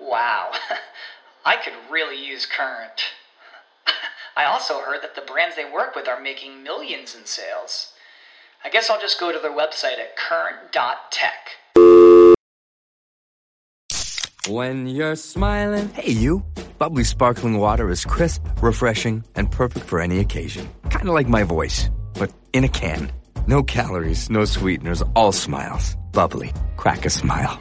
Wow, I could really use Current. I also heard that the brands they work with are making millions in sales. I guess I'll just go to their website at current.tech. When you're smiling, hey you, bubbly sparkling water is crisp, refreshing, and perfect for any occasion. Kind of like my voice, but in a can. No calories, no sweeteners, all smiles. Bubbly, crack a smile.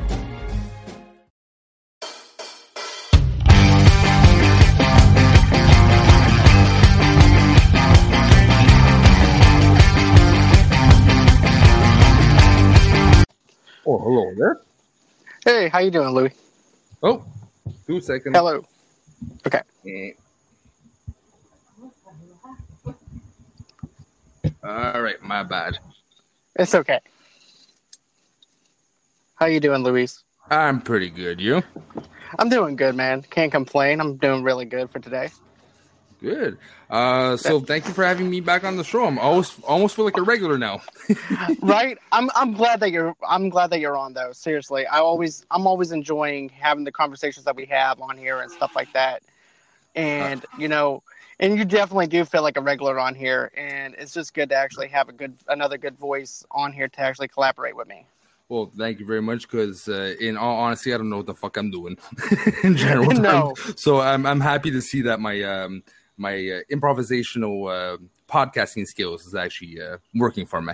Oh, hello there. Hey, how you doing, Louis? Oh, two seconds. Hello. Okay. Eh. All right, my bad. It's okay. How you doing, Louise? I'm pretty good. You? I'm doing good, man. Can't complain. I'm doing really good for today. Good. Uh, so thank you for having me back on the show. I'm always almost feel like a regular now. right? I'm I'm glad that you're I'm glad that you're on though. Seriously. I always I'm always enjoying having the conversations that we have on here and stuff like that. And you know, and you definitely do feel like a regular on here and it's just good to actually have a good another good voice on here to actually collaborate with me. Well, thank you very much. Because uh, in all honesty, I don't know what the fuck I'm doing in general. No. So I'm I'm happy to see that my um my uh, improvisational uh, podcasting skills is actually uh, working for me.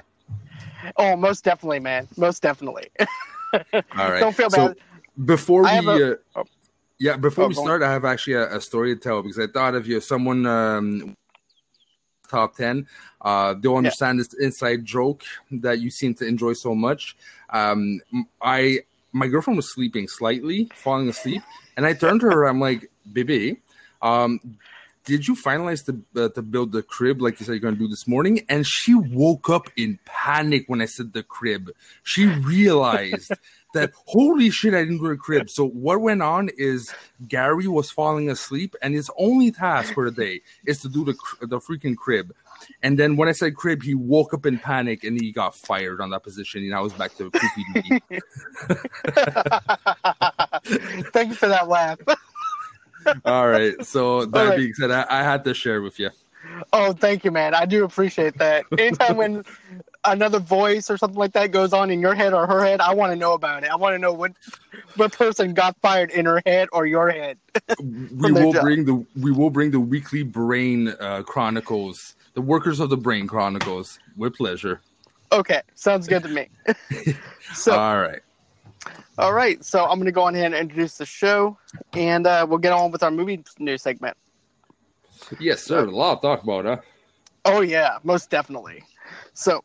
Oh, most definitely, man. Most definitely. All right. Don't feel bad. So before we a- uh, oh. yeah before Oh, we go on. start, I have actually a, a story to tell because I thought if you're someone um, top ten, uh, they'll understand this inside joke that you seem to enjoy so much. Um, I my girlfriend was sleeping slightly, falling asleep, and I turned to her. I'm like, "Baby, um, did you finalize the uh, to build the crib like you said you're going to do this morning?" And she woke up in panic when I said the crib. She realized that holy shit, I didn't do the crib. So what went on is Gary was falling asleep, and his only task for the day is to do the the freaking crib. And then when I said crib, he woke up in panic and he got fired on that position. And I was back to creepy duty. Thank you for that laugh. All right. So that right. being said, I, I had to share with you. Oh, thank you, man. I do appreciate that. Anytime when another voice or something like that goes on in your head or her head, I want to know about it. I want to know what what person got fired in her head or your head. we will job. bring the we will bring the weekly brain uh, chronicles, the workers of the brain chronicles, with pleasure. Okay, sounds good to me. so, All right. All right. So I'm going to go on ahead and introduce the show, and uh, we'll get on with our movie news segment. Yes, sir. A lot to talk about, huh? Oh yeah, most definitely. So,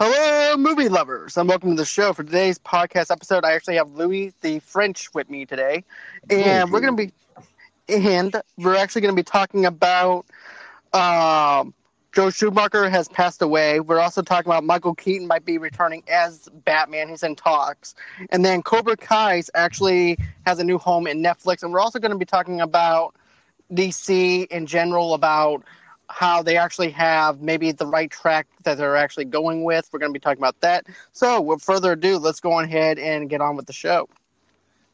hello, movie lovers, and welcome to the show. For today's podcast episode, I actually have Louis the French with me today, and we're gonna be, and we're actually gonna be talking about, um, Joel Schumacher has passed away. We're also talking about Michael Keaton might be returning as Batman. He's in talks, and then Cobra Kai's actually has a new home in Netflix, and we're also going to be talking about DC in general about how they actually have maybe the right track that they're actually going with. We're going to be talking about that. So, with further ado, let's go ahead and get on with the show.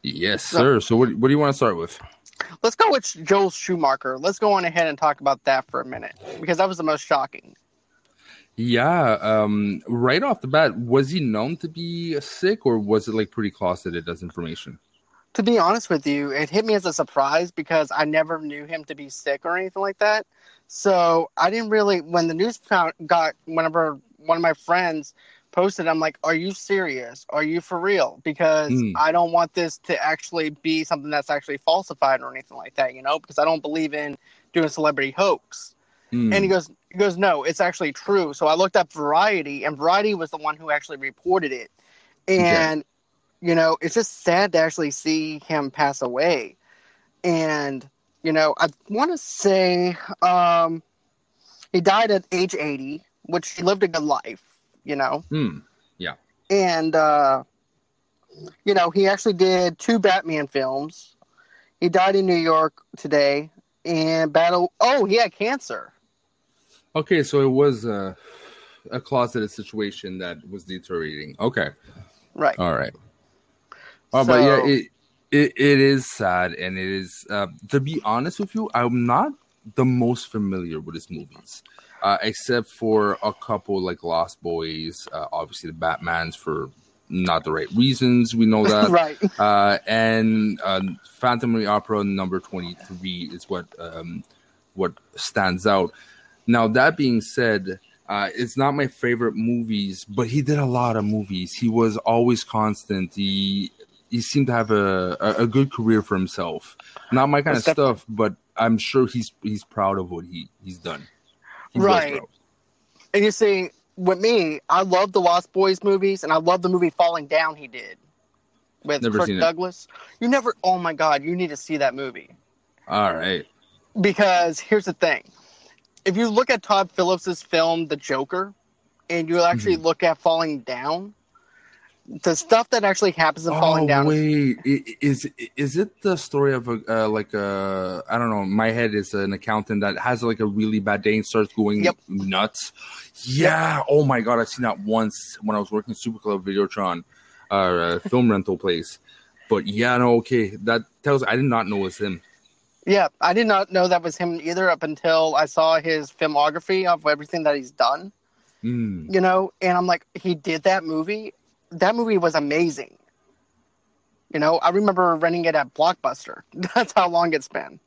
Yes, sir. So what, what do you want to start with? Let's go with Joel Schumacher. Let's go on ahead and talk about that for a minute because that was the most shocking. Yeah, um, right off the bat, was he known to be sick or was it like pretty closeted as information? To be honest with you, it hit me as a surprise because I never knew him to be sick or anything like that. So I didn't really, when the news got, whenever one of my friends posted, I'm like, are you serious? Are you for real? Because Mm. I don't want this to actually be something that's actually falsified or anything like that, you know, because I don't believe in doing celebrity hoax. Hmm. And he goes, he goes, no, it's actually true. So I looked up Variety, and Variety was the one who actually reported it. And you know, it's just sad to actually see him pass away. And, you know, I want to say um, he died at age 80, which he lived a good life, you know. Hmm. Yeah. And, uh, you know, he actually did two Batman films. He died in New York today and battle. Oh, he had cancer. Okay, so it was a, a closeted situation that was deteriorating. Okay. Right. All right. Oh, but yeah, it, it it is sad, and it is. Uh, to be honest with you, I'm not the most familiar with his movies, uh, except for a couple like Lost Boys, uh, obviously the Batman's for not the right reasons. We know that, right? Uh, and uh, Phantom of the Opera number twenty three is what um, what stands out. Now that being said. Uh, it's not my favorite movies, but he did a lot of movies. He was always constant. He he seemed to have a, a, a good career for himself. Not my kind of stuff, but I'm sure he's he's proud of what he he's done. Right. And you see, with me, I love the Lost Boys movies, and I love the movie Falling Down he did with Never Kirk it. Douglas. You never. Oh my God, you need to see that movie All right. because here's the thing: if you look at Todd Phillips's film The Joker, and you actually Mhm. look at Falling Down, the stuff that actually happens in Falling oh Down. is- wait, is is it the story of a uh, like a I don't know? My head is an accountant that has like a really bad day and starts going Yep. nuts. Yeah. Oh my god, I've seen that once when I was working Super Club Videotron, uh, uh, film rental place. But yeah, no, okay, that tells I did not know it was him. Yeah, I did not know that was him either up until I saw his filmography of everything that he's done. Mm. You know, and I'm like, he did that movie. That movie was amazing. You know, I remember renting it at Blockbuster. That's how long it's been.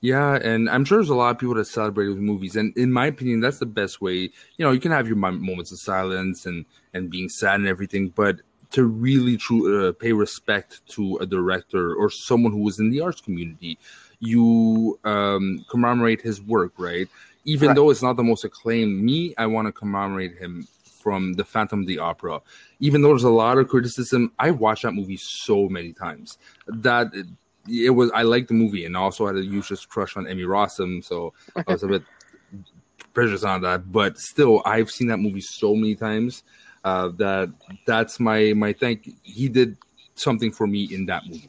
Yeah, and I'm sure there's a lot of people that celebrate with movies, and in my opinion, that's the best way. You know, you can have your moments of silence and and being sad and everything, but to really true uh, pay respect to a director or someone who was in the arts community, you um, commemorate his work, right? Even Right. though it's not the most acclaimed, me, I want to commemorate him from the Phantom of the Opera. Even though there's a lot of criticism, I watched that movie so many times that it was I liked the movie and also had a huge crush on Emmy Rossum, so I was a bit prejudiced on that. But still, I've seen that movie so many times uh, that that's my my thank. He did something for me in that movie.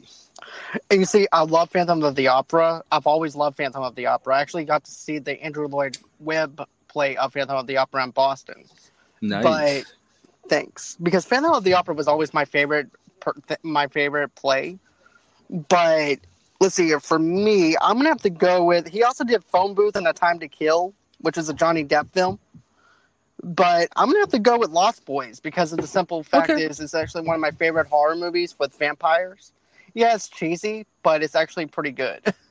And you see, I love Phantom of the Opera. I've always loved Phantom of the Opera. I actually got to see the Andrew Lloyd Webb play of Phantom of the Opera in Boston. Nice. But thanks, because Phantom of the Opera was always my favorite, per, th- my favorite play. But let's see here. For me, I'm gonna have to go with. He also did Phone Booth and A Time to Kill, which is a Johnny Depp film. But I'm gonna have to go with Lost Boys because of the simple fact Okay. is it's actually one of my favorite horror movies with vampires. Yeah, it's cheesy, but it's actually pretty good.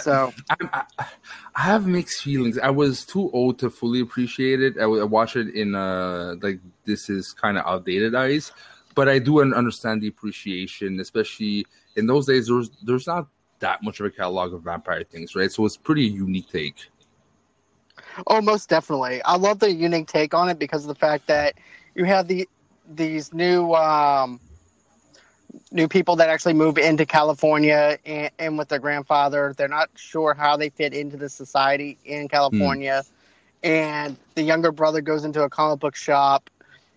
so I, I, I have mixed feelings. I was too old to fully appreciate it. I, I watched it in uh like this is kind of outdated eyes, but I do understand the appreciation, especially in those days. There's there's not that much of a catalog of vampire things, right? So it's pretty unique take. Oh, most definitely. I love the unique take on it because of the fact that you have the these new um, new people that actually move into California and, and with their grandfather. They're not sure how they fit into the society in California, and the younger brother goes into a comic book shop,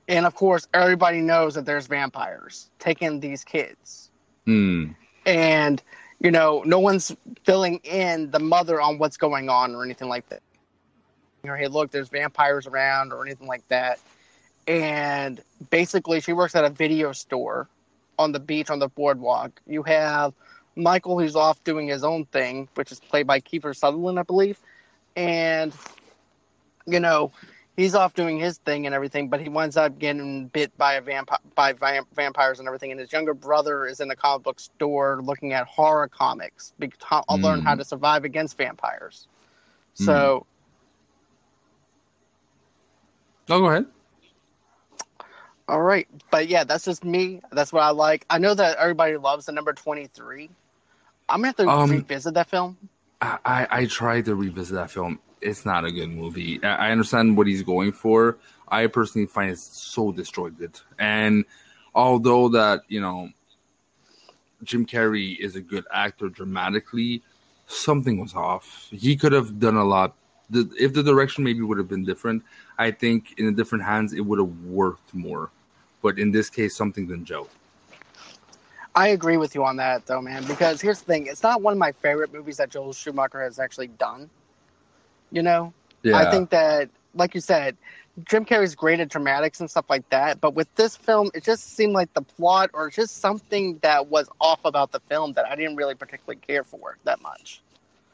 and of course, everybody knows that there's vampires taking these kids. Hmm. and you know no one's filling in the mother on what's going on or anything like that. Or hey look there's vampires around or anything like that. And basically she works at a video store on the beach on the boardwalk you have michael who's off doing his own thing which is played by kiefer sutherland i believe and you know he's off doing his thing and everything, but he winds up getting bit by a vampire by vam- vampires and everything. And his younger brother is in a comic book store looking at horror comics, because I'll learn how Mm. to survive against vampires. So Oh, go ahead. All right, but yeah, that's just me. That's what I like. I know that everybody loves the number twenty three. I'm gonna have to Um, revisit that film. I, I I tried to revisit that film. It's not a good movie. I, I understand what he's going for. I personally find it so disjointed. And although that you know, Jim Carrey is a good actor dramatically, something was off. He could have done a lot. The, if the direction maybe would have been different, I think in a different hands it would have worked more. But in this case, something didn't gel. I agree with you on that, though, man. Because here's the thing: it's not one of my favorite movies that Joel Schumacher has actually done. You know, Yeah, I think that, like you said, Jim Carrey's great at dramatics and stuff like that. But with this film, it just seemed like the plot or just something that was off about the film that I didn't really particularly care for that much.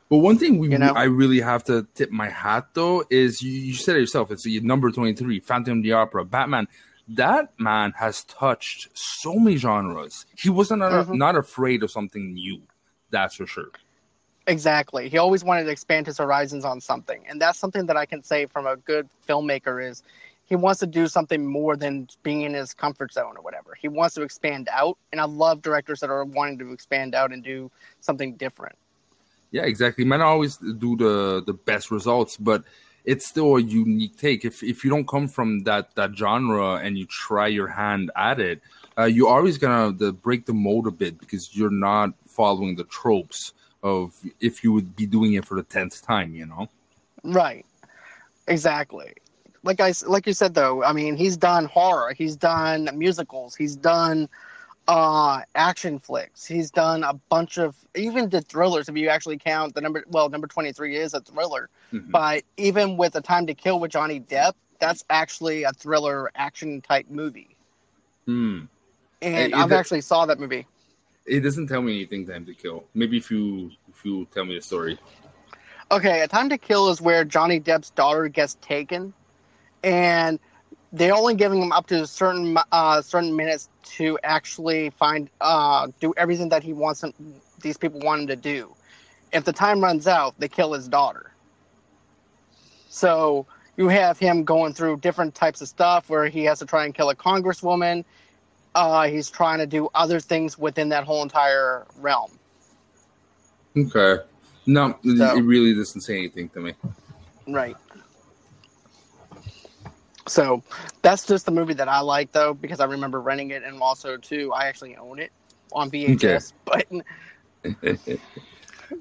But one thing we You know? I really have to tip my hat though is you, you said it yourself. It's number twenty three, Phantom of the Opera, Batman. That man has touched so many genres. He wasn't not, Mhm. not afraid of something new. That's for sure. Exactly. He always wanted to expand his horizons on something. And that's something that I can say from a good filmmaker is he wants to do something more than being in his comfort zone or whatever. He wants to expand out. And I love directors that are wanting to expand out and do something different. Yeah, exactly. Might not always do the the best results, but it's still a unique take. If if you don't come from that that genre and you try your hand at it, uh, you're always gonna the, break the mold a bit because you're not following the tropes of if you would be doing it for the tenth time. You know. Right. Exactly. Like I like you said though, I mean, he's done horror, he's done musicals, he's done uh action flicks. He's done a bunch of even the thrillers if you actually count the number well, number 23 is a thriller. Mhm. But even with A Time to Kill with Johnny Depp, that's actually a thriller action type movie. Hmm. And Hey, I've actually saw that movie. It doesn't tell me anything. Time to kill. Maybe if you if you tell me the story. Okay, A Time to Kill is where Johnny Depp's daughter gets taken, and they're only giving him up to certain uh, certain minutes to actually find uh, do everything that he wants him, these people want him to do. If the time runs out, they kill his daughter. So you have him going through different types of stuff where he has to try and kill a congresswoman. Uh, he's trying to do other things within that whole entire realm. Okay. No, So- it really doesn't say anything to me. Right. So that's just the movie that I like though because I remember renting it and also too I actually own it on VHS. But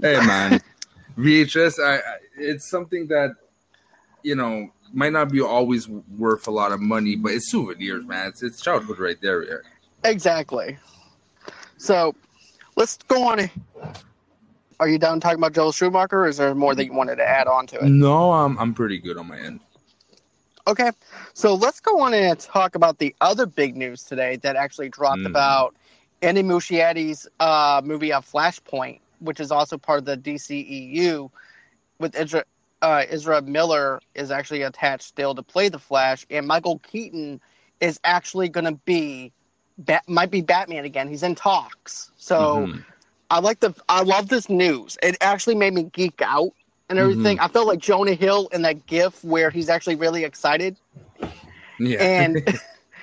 hey man, VHS. I, I it's something that you know might not be always worth a lot of money, but it's souvenirs, man. It's it's childhood right there. Yeah. exactly. So let's go on. Are you done talking about Joel Schumacher, or is there more that you wanted to add on to it? No, I'm I'm pretty good on my end. Okay, so let's go on and talk about the other big news today that actually dropped Mm. about Andy Muschietti's uh, movie of Flashpoint, which is also part of the DCEU, with Ezra, uh, Ezra Miller is actually attached still to play the Flash, and Michael Keaton is actually going to be Bat- might be Batman again. He's in talks, so. Mhm. I like the I love this news. It actually made me geek out and everything. I felt like Jonah Hill in that GIF where he's actually really excited. yeah, And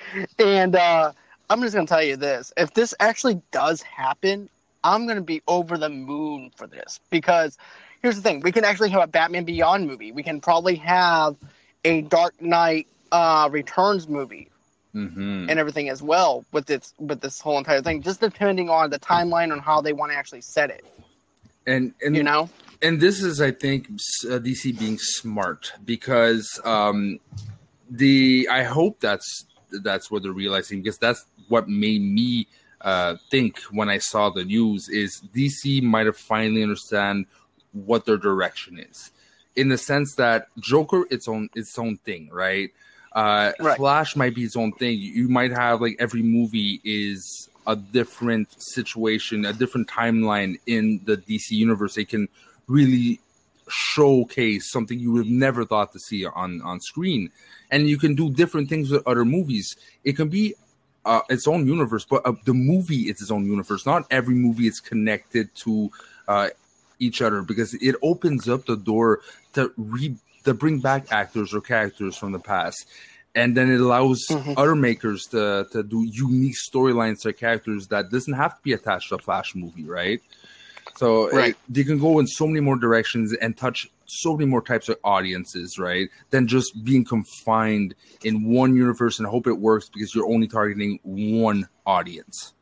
and uh, I'm just gonna tell you this: if this actually does happen, I'm gonna be over the moon for this because here's the thing: we can actually have a Batman Beyond movie. We can probably have a Dark Knight uh, Returns movie hmm and everything as well with this with this whole entire thing. Just depending on the timeline on how they want to actually set it. and and You know. And this is i think uh, dc being smart because um the i hope that's that's what they're realizing because that's what made me uh think when i saw the news is dc might have finally understand what their direction is in the sense that joker its own its own thing right? Uh Right. flash might be its own thing. You might have like every movie is a different situation a different timeline in the dc universe. They can really showcase something you would have never thought to see on on screen. And you can do different things with other movies. It can be uh, its own universe but uh, the movie is its own universe. Not every movie is connected to uh, each other because it opens up the door to re to bring back actors or characters from the past. And then it allows Mhm. other makers to to do unique storylines or characters that doesn't have to be attached to a flash movie right so Right. it- they can go in so many more directions and touch so many more types of audiences, right? Than just being confined in one universe and hope it works because you're only targeting one audience.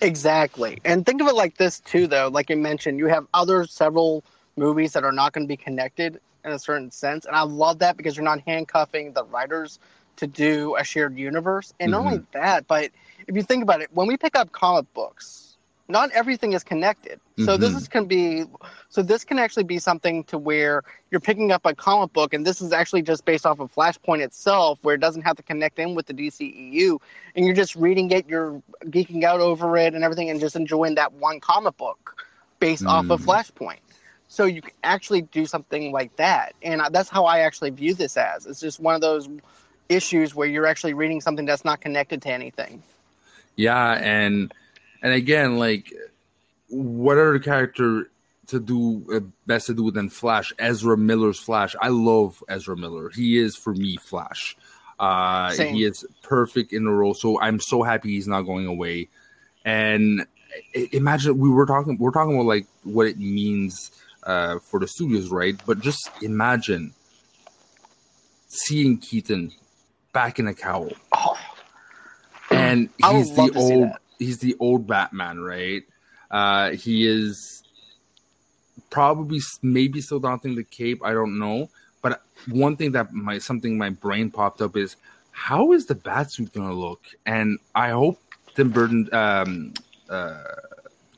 Exactly. And think of it like this too though, like you mentioned, you have other several movies that are not going to be connected in a certain sense. And I love that because you're not handcuffing the writers to do a shared universe. And not only Mm-hmm. that, but if you think about it, when we pick up comic books, not everything is connected. So this Mhm. is can be so this can actually be something to where you're picking up a comic book and this is actually just based off of Flashpoint itself where it doesn't have to connect in with the DCEU and you're just reading it, you're geeking out over it and everything and just enjoying that one comic book based off of Mm. Flashpoint. So you can actually do something like that. And that's how I actually view this as. It's just one of those issues where you're actually reading something that's not connected to anything. Yeah, and and again, like what other character to do uh, best to do than Flash? Ezra Miller's Flash. I love Ezra Miller. He is for me Flash. Uh, Same. he is perfect in the role. So I'm so happy he's not going away. And imagine we were talking we're talking about like what it means uh, for the studios, right? But just imagine seeing Keaton back in a cowl Oh, and he's the old. He's the old batman right uh he is probably maybe still daunting the cape i don't know but one thing that my something my brain popped up is how is the batsuit gonna look and i hope tim burton um uh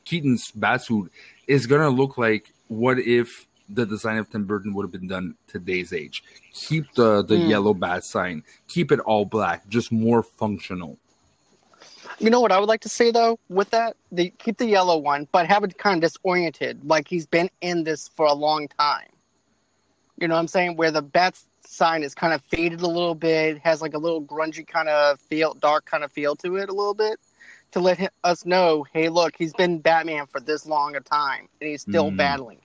keaton's batsuit is gonna look like what if the design of Tim Burton would have been done today's age. Keep the the Hmm. yellow bat sign. Keep it all black, just more functional. You know what I would like to say though with that? They keep the yellow one, but have it kind of disoriented, like he's been in this for a long time. You know what I'm saying? Where the bat sign is kind of faded a little bit, has like a little grungy kind of feel, dark kind of feel to it a little bit, to let hi- us know, hey, look, he's been Batman for this long a time, and he's still Mm. battling.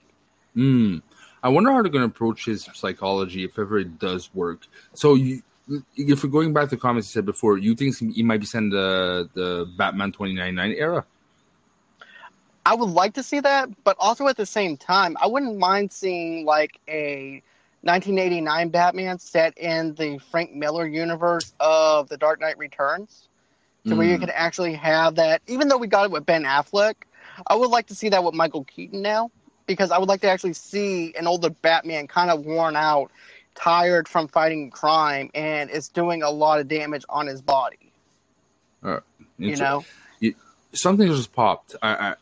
Hmm. I wonder how they're going to approach his psychology if ever it does work. So, you, if we're going back to comments you said before, you think he might be sent the the Batman twenty nine nine era? I would like to see that, but also at the same time, I wouldn't mind seeing like a 1989 Batman set in the Frank Miller universe of The Dark Knight Returns, to where you Mm. could actually have that. Even though we got it with Ben Affleck, I would like to see that with Michael Keaton now, because I would like to actually see an older Batman kind of worn out, tired from fighting crime, and it's doing a lot of damage on his body. You Inter- know, something just popped. I, I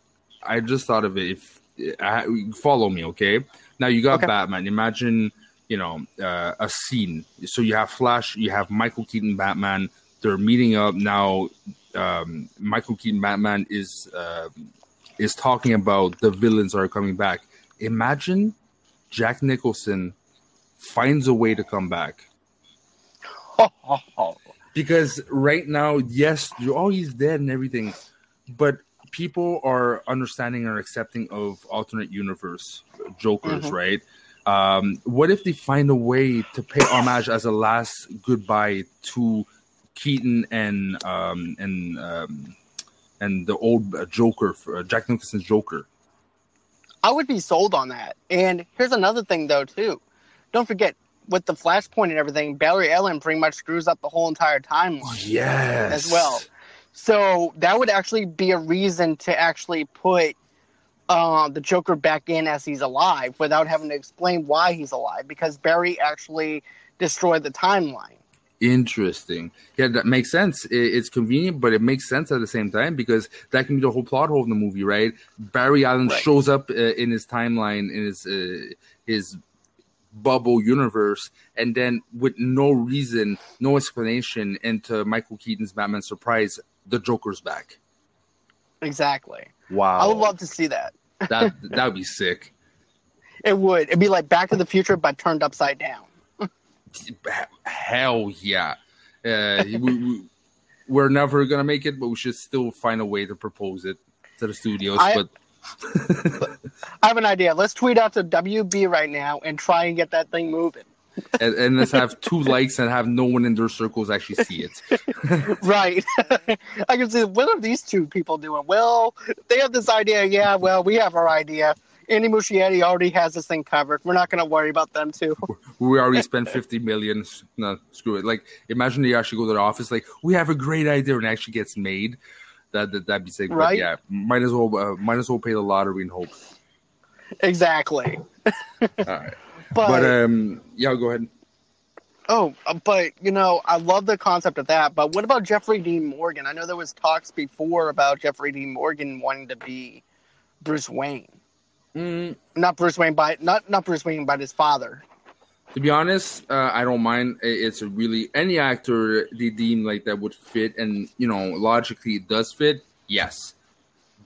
I just thought of it. If I, follow me, okay? Now you got Okay. Batman. Imagine you know uh, a scene. So you have Flash, you have Michael Keaton, Batman. They're meeting up now. Um, Michael Keaton, Batman is uh, is talking about the villains are coming back. Imagine Jack Nicholson finds a way to come back because right now, yes, you oh he's dead and everything, but people are understanding or accepting of alternate universe Jokers, Mhm. right? Um, what if they find a way to pay homage as a last goodbye to Keaton and um, and um, and the old uh, Joker, uh, Jack Nicholson's Joker? I would be sold on that. And here's another thing, though, too. Don't forget, with the Flashpoint and everything, Barry Allen pretty much screws up the whole entire timeline Yes, as well. So that would actually be a reason to actually put uh, the Joker back in as he's alive without having to explain why he's alive because Barry actually destroyed the timeline. Interesting. Yeah, that makes sense. It's convenient, but it makes sense at the same time because that can be the whole plot hole in the movie, right? Barry Allen Right. shows up uh, in his timeline, in his uh, his bubble universe, and then with no reason, no explanation, into Michael Keaton's Batman surprise, the Joker's back. Exactly. Wow, I would love to see that. that. That would be sick. It would. It'd be like Back to the Future, but turned upside down. Hell yeah. Uh, we, we, we're never gonna make it, but we should still find a way to propose it to the studios. I- but I have an idea. Let's tweet out to WB right now and try and get that thing moving. and, and let's have two likes and have no one in their circles actually see it. Right. I can see what are these two people doing? Well, they have this idea. Yeah, well, we have our idea. Andy Muschietti already has this thing covered. We're not going to worry about them too. We already spent fifty million. No, screw it. Like, imagine they actually go to the office. Like, we have a great idea, and it actually gets made. That that that'd be sick. But Right. yeah, might as well uh, might as well pay the lottery and hope. exactly. All right. But, But um, yeah, go ahead. oh, uh, but you know, I love the concept of that. But what about Jeffrey Dean Morgan? I know there was talks before about Jeffrey Dean Morgan wanting to be Bruce Wayne. Mm, Not Bruce Wayne, by not not Bruce Wayne, but his father. To be honest, uh, I don't mind. It's a really any actor they deem like that would fit, and you know, logically it does fit. Yes,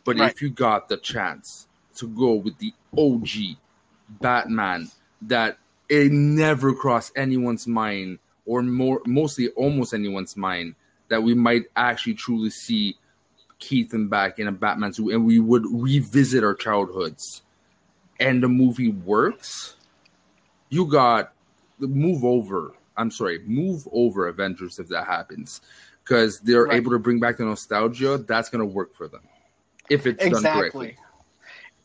but Right. if you got the chance to go with the OG Batman, that it never crossed anyone's mind, or more mostly almost anyone's mind, that we might actually truly see Keaton back in a Batman suit, and we would revisit our childhoods, and the movie works you got move over. I'm sorry, move over Avengers if that happens, because they're Right. able to bring back the nostalgia. That's gonna work for them if it's done Exactly. correctly.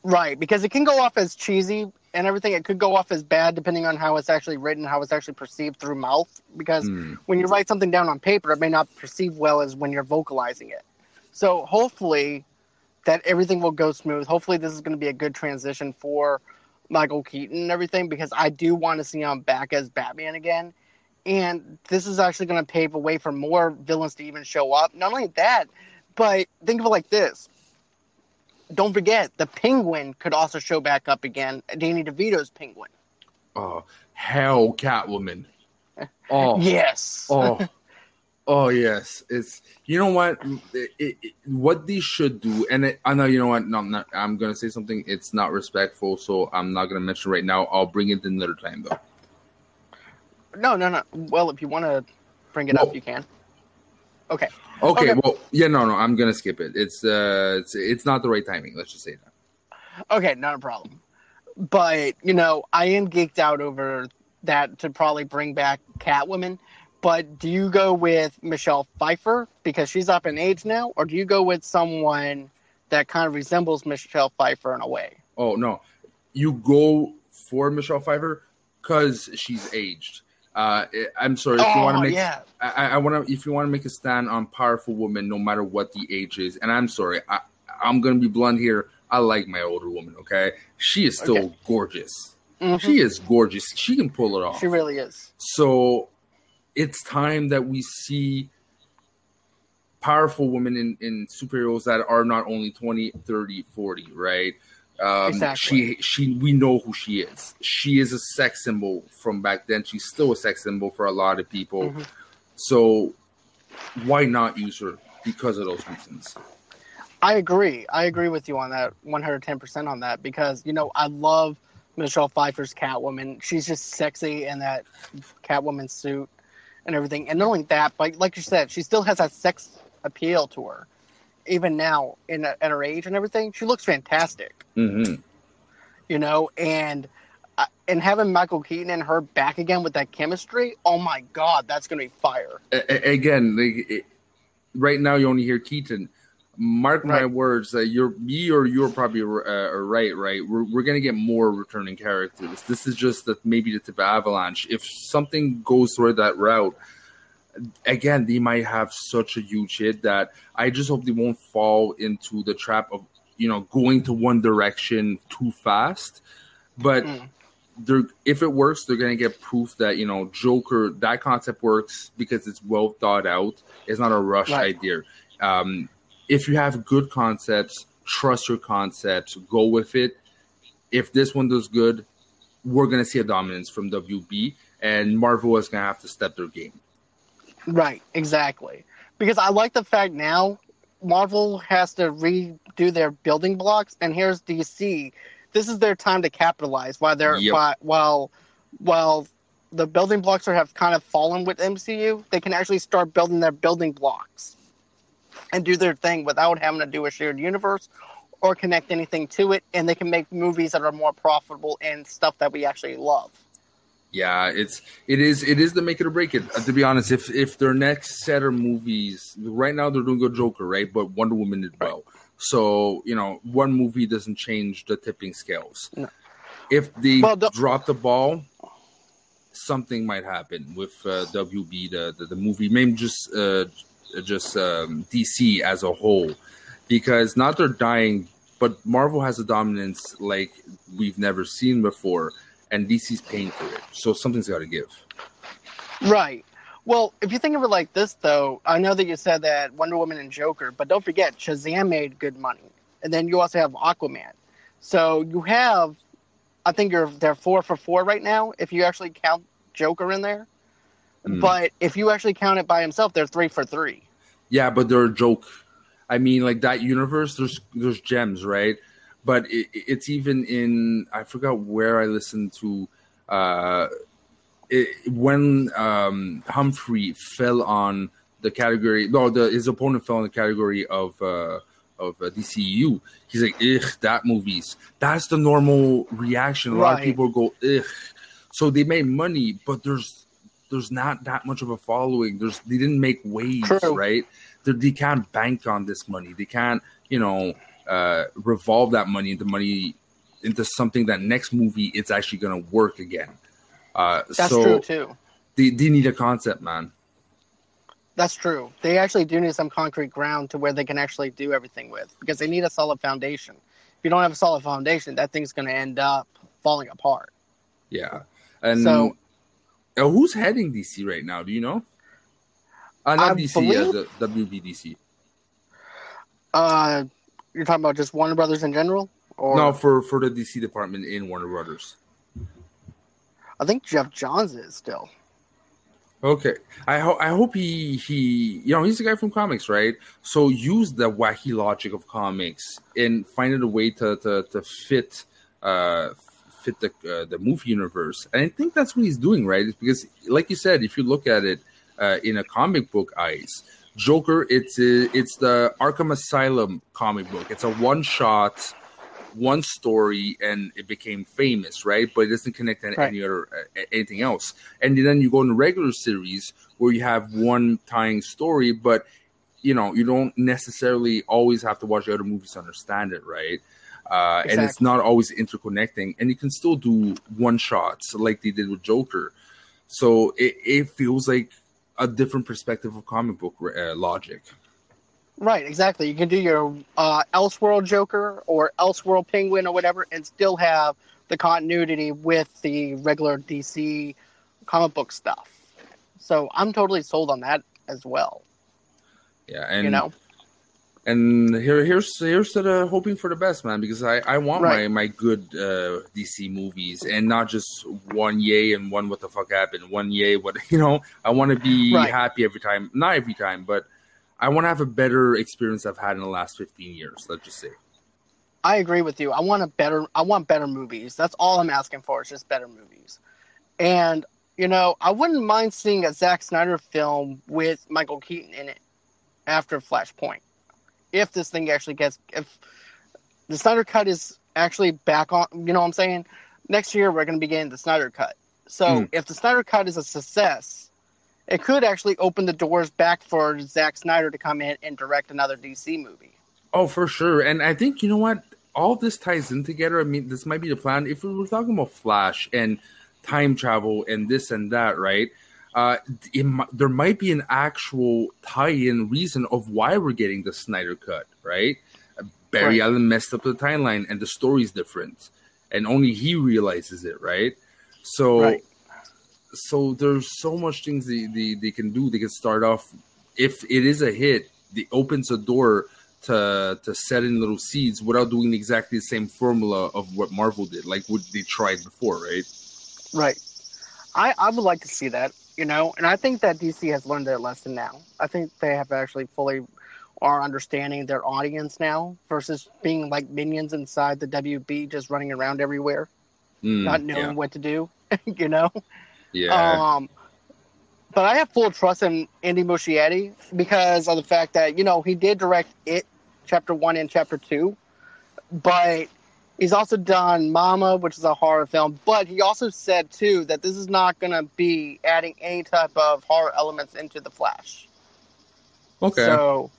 Right, because it can go off as cheesy and everything. It could go off as bad depending on how it's actually written, how it's actually perceived through mouth. Because Hmm. when you write something down on paper, it may not perceive well as when you're vocalizing it. So hopefully that everything will go smooth. Hopefully this is going to be a good transition for Michael Keaton and everything because I do want to see him back as Batman again. And this is actually going to pave a way for more villains to even show up. Not only that, but think of it like this. Don't forget, the Penguin could also show back up again. Danny DeVito's Penguin. Oh hell, Catwoman. Oh Yes. oh oh yes. It's you know what It- it- what they should do, and it, I know you know what. No, I'm not. I'm gonna say something. It's not respectful, so I'm not gonna mention right now. I'll bring it in another time though. No, no, no. Well, if you want to bring it up, you can. Okay. Okay, Okay. well, yeah, no, no, I'm gonna skip it. It's uh, it's it's not the right timing. Let's just say that. Okay, not a problem. But, you know, I am geeked out over that to probably bring back Catwoman. But do you go with Michelle Pfeiffer because she's up in age now? Or do you go with someone that kind of resembles Michelle Pfeiffer in a way? Oh no, you go for Michelle Pfeiffer because she's aged. Uh, I'm sorry if you want oh, to make. yeah. I, I want to if you want to make a stand on powerful women, no matter what the age is. And I'm sorry, I, I'm gonna be blunt here. I like my older woman. Okay, she is still Okay. gorgeous. Mhm. She is gorgeous. She can pull it off. She really is. So it's time that we see powerful women in, in superheroes that are not only 20, 30, 40, right? Um, Exactly. She, she, we know who she is. She is a sex symbol from back then. She's still a sex symbol for a lot of people. Mhm. So why not use her because of those reasons? I agree. I agree with you on that 110% on that because, you know, I love Michelle Pfeiffer's Catwoman. She's just sexy in that Catwoman suit and everything. And not only that, but like you said, she still has that sex appeal to her. Even now, in at her age and everything, she looks fantastic, hmm you know. And uh, and having Michael Keaton and her back again with that chemistry, oh my God, that's gonna be fire. A- a- again, like, it, right now you only hear Keaton. Mark my words that you're me or you're probably uh, right. Right, we're we're gonna get more returning characters. This is just that maybe the tip of avalanche. If something goes through that route, again, they might have such a huge hit that I just hope they won't fall into the trap of you know going to one direction too fast. But Mm. they're if it works, they're gonna get proof that you know Joker that concept works because it's well thought out. It's not a rush Right. idea. Um, if you have good concepts, trust your concepts, go with it. If this one does good, we're gonna see a dominance from WB, and Marvel is gonna have to step their game. Right, exactly. Because I like the fact now Marvel has to redo their building blocks, and here's DC. This is their time to capitalize while they're Yep. while while while the building blocks are have kind of fallen with MCU. They can actually start building their building blocks and do their thing without having to do a shared universe or connect anything to it, and they can make movies that are more profitable and stuff that we actually love. Yeah, it's it is it is the make it or break it. Uh, to be honest, if if their next set of movies right now they're doing a Joker, right? But Wonder Woman did well. So you know, one movie doesn't change the tipping scales. No. If they Well, the- drop the ball, something might happen with uh, WB the, the the movie, maybe just uh, just um, DC as a whole, because not they're dying, but Marvel has a dominance like we've never seen before, and DC's paying for it. So something's got to give. Right. Well, if you think of it like this, though, I know that you said that Wonder Woman and Joker, but don't forget Shazam made good money, and then you also have Aquaman. So you have, I think you're they're four for four right now if you actually count Joker in there. Mm. But if you actually count it by himself, they're three for three. Yeah, but they're a joke. I mean, like that universe, there's there's gems, right? But it, it's even in I forgot where I listened to uh, it, when um, Humphrey fell on the category. No, the his opponent fell in the category of uh, of uh, DCU. He's like, ugh, that movie's. That's the normal reaction. A lot of people go, ugh. So they made money, but there's there's not that much of a following. There's they didn't make waves, True. right? They, they can't bank on this money. They can't, you know, uh, revolve that money into money into something that next movie it's actually gonna work again. Uh, That's so true too. They, they need a concept, man. That's true. They actually do need some concrete ground to where they can actually do everything with because they need a solid foundation. If you don't have a solid foundation, that thing's going to end up falling apart. Yeah, and So- uh, who's heading DC right now? Do you know? Uh, not I DC, believe- uh, the WBDC. Uh, you're talking about just Warner Brothers in general, or No, for for the DC department in Warner Brothers. I think Geoff Johns is still. Okay, I hope I hope he he you know he's the guy from comics, right? So use the wacky logic of comics and find a way to to to fit uh fit the uh, the movie universe, and I think that's what he's doing, right? It's because, like you said, if you look at it uh, in a comic book eyes, Joker, it's a, it's the Arkham Asylum comic book. It's a one shot, one story, and it became famous, right? But it doesn't connect to Right. any other uh, anything else. And then you go in regular series where you have one tying story, but you know you don't necessarily always have to watch the other movies to understand it, right? Uh, And it's not always interconnecting, and you can still do one shots like they did with Joker. So it, it feels like a different perspective of comic book uh, logic. Right, exactly. You can do your uh, Elseworld Joker or Elseworld Penguin or whatever, and still have the continuity with the regular DC comic book stuff. So I'm totally sold on that as well. Yeah, and you know, and here here's here's to the hoping for the best, man. Because I I want Right. my my good uh, DC movies and not just one yay and one what the fuck happened, one yay what you know. I want to be Right. happy every time, not every time, but I want to have a better experience I've had in the last fifteen years. Let's just say. I agree with you. I want a better. I want better movies. That's all I'm asking for. Is just better movies. And you know, I wouldn't mind seeing a Zack Snyder film with Michael Keaton in it after Flashpoint. If this thing actually gets, if the Snyder Cut is actually back on, you know what I'm saying? Next year we're going to be getting the Snyder Cut. So Hmm. if the Snyder Cut is a success, it could actually open the doors back for Zack Snyder to come in and direct another DC movie. Oh, for sure. And I think you know what? All this ties in together. I mean, this might be the plan. If we were talking about Flash and time travel and this and that, right? Uh, it, there might be an actual tie-in reason of why we're getting the Snyder cut, right? Barry Right. Allen messed up the timeline, and the story's different, and only he realizes it, right? So, Right. so there's so much things they, they, they can do. They can start off if it is a hit, it opens a door to to set in little seeds without doing exactly the same formula of what Marvel did, like what they tried before, right? Right. I, I would like to see that, you know, and I think that DC has learned their lesson now. I think they have actually fully are understanding their audience now versus being like minions inside the WB just running around everywhere, Mm, not knowing yeah, what to do, you know? yeah. Um, but I have full trust in Andy Muschietti because of the fact that, you know, he did direct it, chapter one and chapter two, but He's also done Mama, which is a horror film, but he also said too that this is not going to be adding any type of horror elements into the Flash. Okay. So,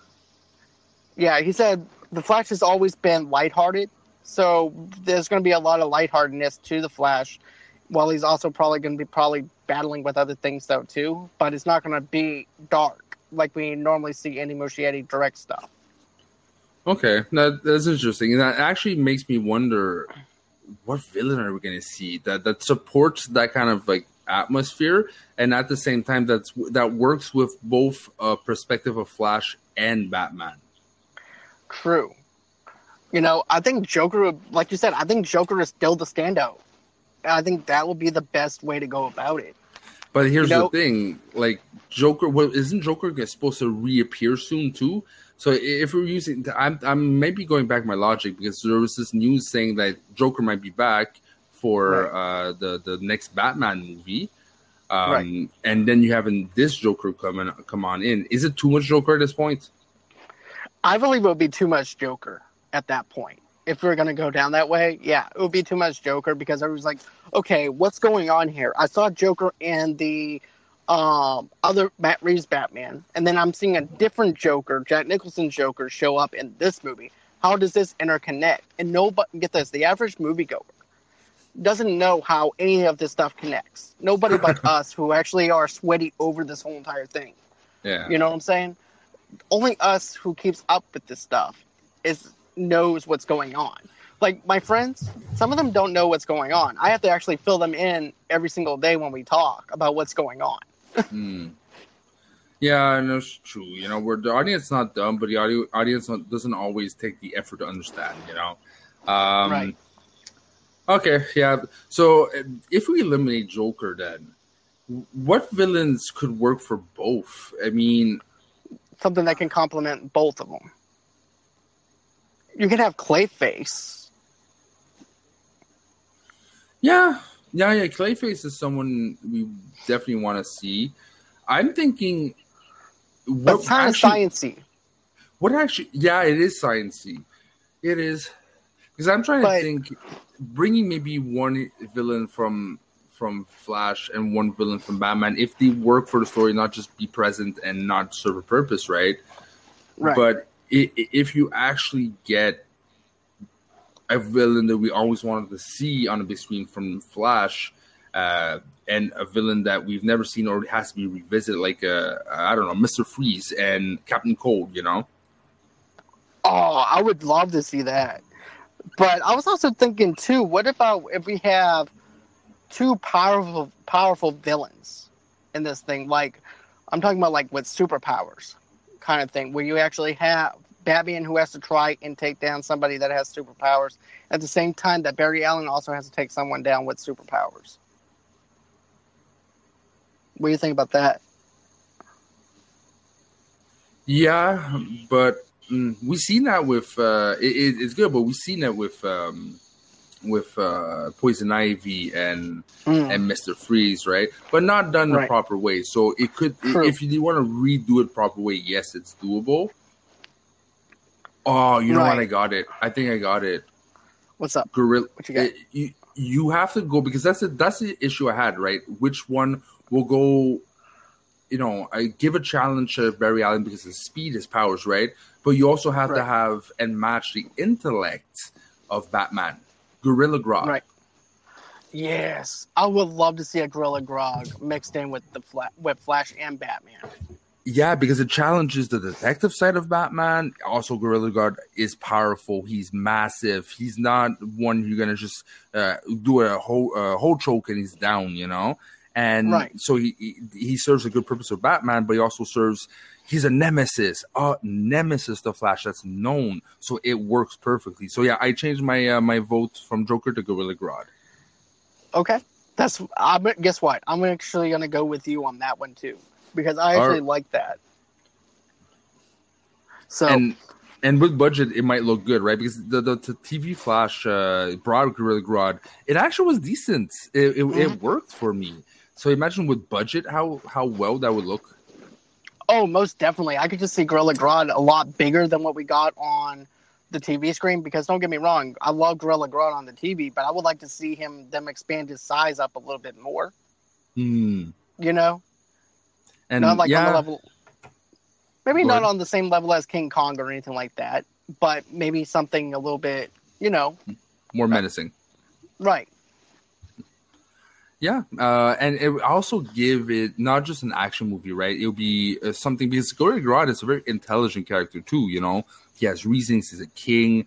yeah, he said the Flash has always been lighthearted, so there's going to be a lot of lightheartedness to the Flash. While he's also probably going to be probably battling with other things though too, but it's not going to be dark like we normally see Andy Muschietti direct stuff. Okay, that, that's interesting. And that actually makes me wonder what villain are we going to see that that supports that kind of like atmosphere, and at the same time that's that works with both a perspective of Flash and Batman. True. You know, I think Joker, like you said, I think Joker is still the standout. I think that would be the best way to go about it. But here's You know- the thing: like Joker, well, isn't Joker supposed to reappear soon too? So if we're using, I'm I'm maybe going back my logic because there was this news saying that Joker might be back for uh, the the next Batman movie, um, Right. and then you having this Joker come in, come on in. Is it too much Joker at this point? I believe it would be too much Joker at that point. If we're gonna go down that way, yeah, it would be too much Joker because I was like, okay, what's going on here? I saw Joker in the um, other Matt Reeves Batman, and then I'm seeing a different Joker, Jack Nicholson Joker, show up in this movie. How does this interconnect? And nobody get this: the average moviegoer doesn't know how any of this stuff connects. Nobody but us who actually are sweaty over this whole entire thing. Yeah. You know what I'm saying? Only us who keeps up with this stuff is knows what's going on. Like my friends, some of them don't know what's going on. I have to actually fill them in every single day when we talk about what's going on. Hmm. Yeah, no, it's true. You know, where the audience not dumb, but the audio, audience doesn't always take the effort to understand. You know, um, Right. Okay, yeah. So if we eliminate Joker, then what villains could work for both? I mean, Something that can complement both of them. You can have Clayface. yeah, yeah, yeah. Clayface is someone we definitely want to see. I'm thinking. It's kind of sciency? What actually? Yeah, it is sciency. It is because I'm trying But- to think, bringing maybe one villain from from Flash and one villain from Batman, if they work for the story, not just be present and not serve a purpose, right? Right. But if you actually get a villain that we always wanted to see on the big screen from Flash, uh, and a villain that we've never seen or has to be revisited, like uh, I don't know, Mister Freeze and Captain Cold, you know. Oh, I would love to see that. But I was also thinking too, what about if we have two powerful powerful villains in this thing? Like I'm talking about like with superpowers kind of thing, where you actually have Batman who has to try and take down somebody that has superpowers at the same time that Barry Allen also has to take someone down with superpowers. What do you think about that? Yeah, but mm, we've seen that with uh, it, it- it's good, but we've seen that with um, with uh, Poison Ivy and Mm. and Mister Freeze, right? But not done the Right. proper way. So it could, True. if you want to redo it proper way, yes, it's doable. Oh, you know what? I got it. I think I got it. What's up? Gorilla. What you got? it- you you have to go because that's the that's the issue I had. Right, which one will go? You know, I give a challenge to Barry Allen because his speed, his powers, right? But you also have to have and match the intellect of Batman, Gorilla Grodd. Right. Yes, I would love to see a Gorilla Grodd mixed in with the Fla- with Flash and Batman. Yeah, because it challenges the detective side of Batman. Also, Gorilla Grodd is powerful. He's massive. He's not one you're gonna just uh, do a whole uh, whole choke and he's down. You know, and Right. so he, he he serves a good purpose of Batman, but he also serves. He's a nemesis, a nemesis to Flash that's known, so it works perfectly. So yeah, I changed my uh, my vote from Joker to Gorilla Grodd. Okay, that's. I'm, guess what? I'm actually gonna go with you on that one too because I actually right. like that. So and and with budget it might look good right because the, the, the tv flash uh broad gorilla grodd it actually was decent it, it, Mm-hmm. it worked for me so imagine with budget how how well that would look oh, most definitely, I could just see Gorilla Grodd a lot bigger than what we got on the TV screen because don't get me wrong, I love Gorilla Grodd on the TV, but I would like to see him them expand his size up a little bit more. Hmm. You know, And not like yeah, on the level, maybe not on the same level as King Kong or anything like that, but maybe something a little bit, you know, more menacing. right? Yeah, uh, and it would also give it not just an action movie, right? It'll be uh, something because Gorilla Grodd is a very intelligent character too. You know, he has reasons. He's a king,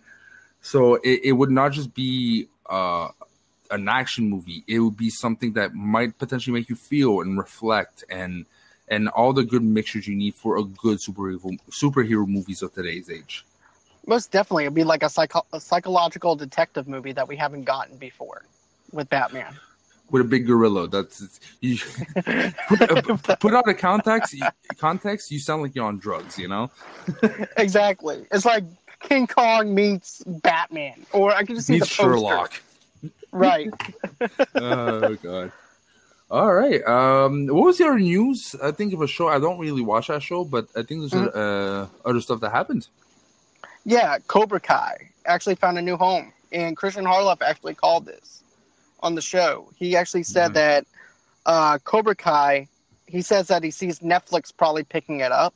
so it, it would not just be uh, an action movie. It would be something that might potentially make you feel and reflect and and all the good mixtures you need for a good superhero superhero movies of today's age. Most definitely, it'd be like a, psycho- a psychological detective movie that we haven't gotten before with Batman. With a big gorilla, that's you, put, uh, put out a context. Context, you sound like you're on drugs. You know. exactly. It's like King Kong meets Batman, or I can just see Needs the poster. Sherlock. Right. oh god. All right. Um, what was your news? I think of a show. I don't really watch that show, but I think there's uh, other stuff that happened. Yeah, Cobra Kai actually found a new home, and Kristian Harloff actually called this on the show. He actually said Mhm. that uh, Cobra Kai. He says that he sees Netflix probably picking it up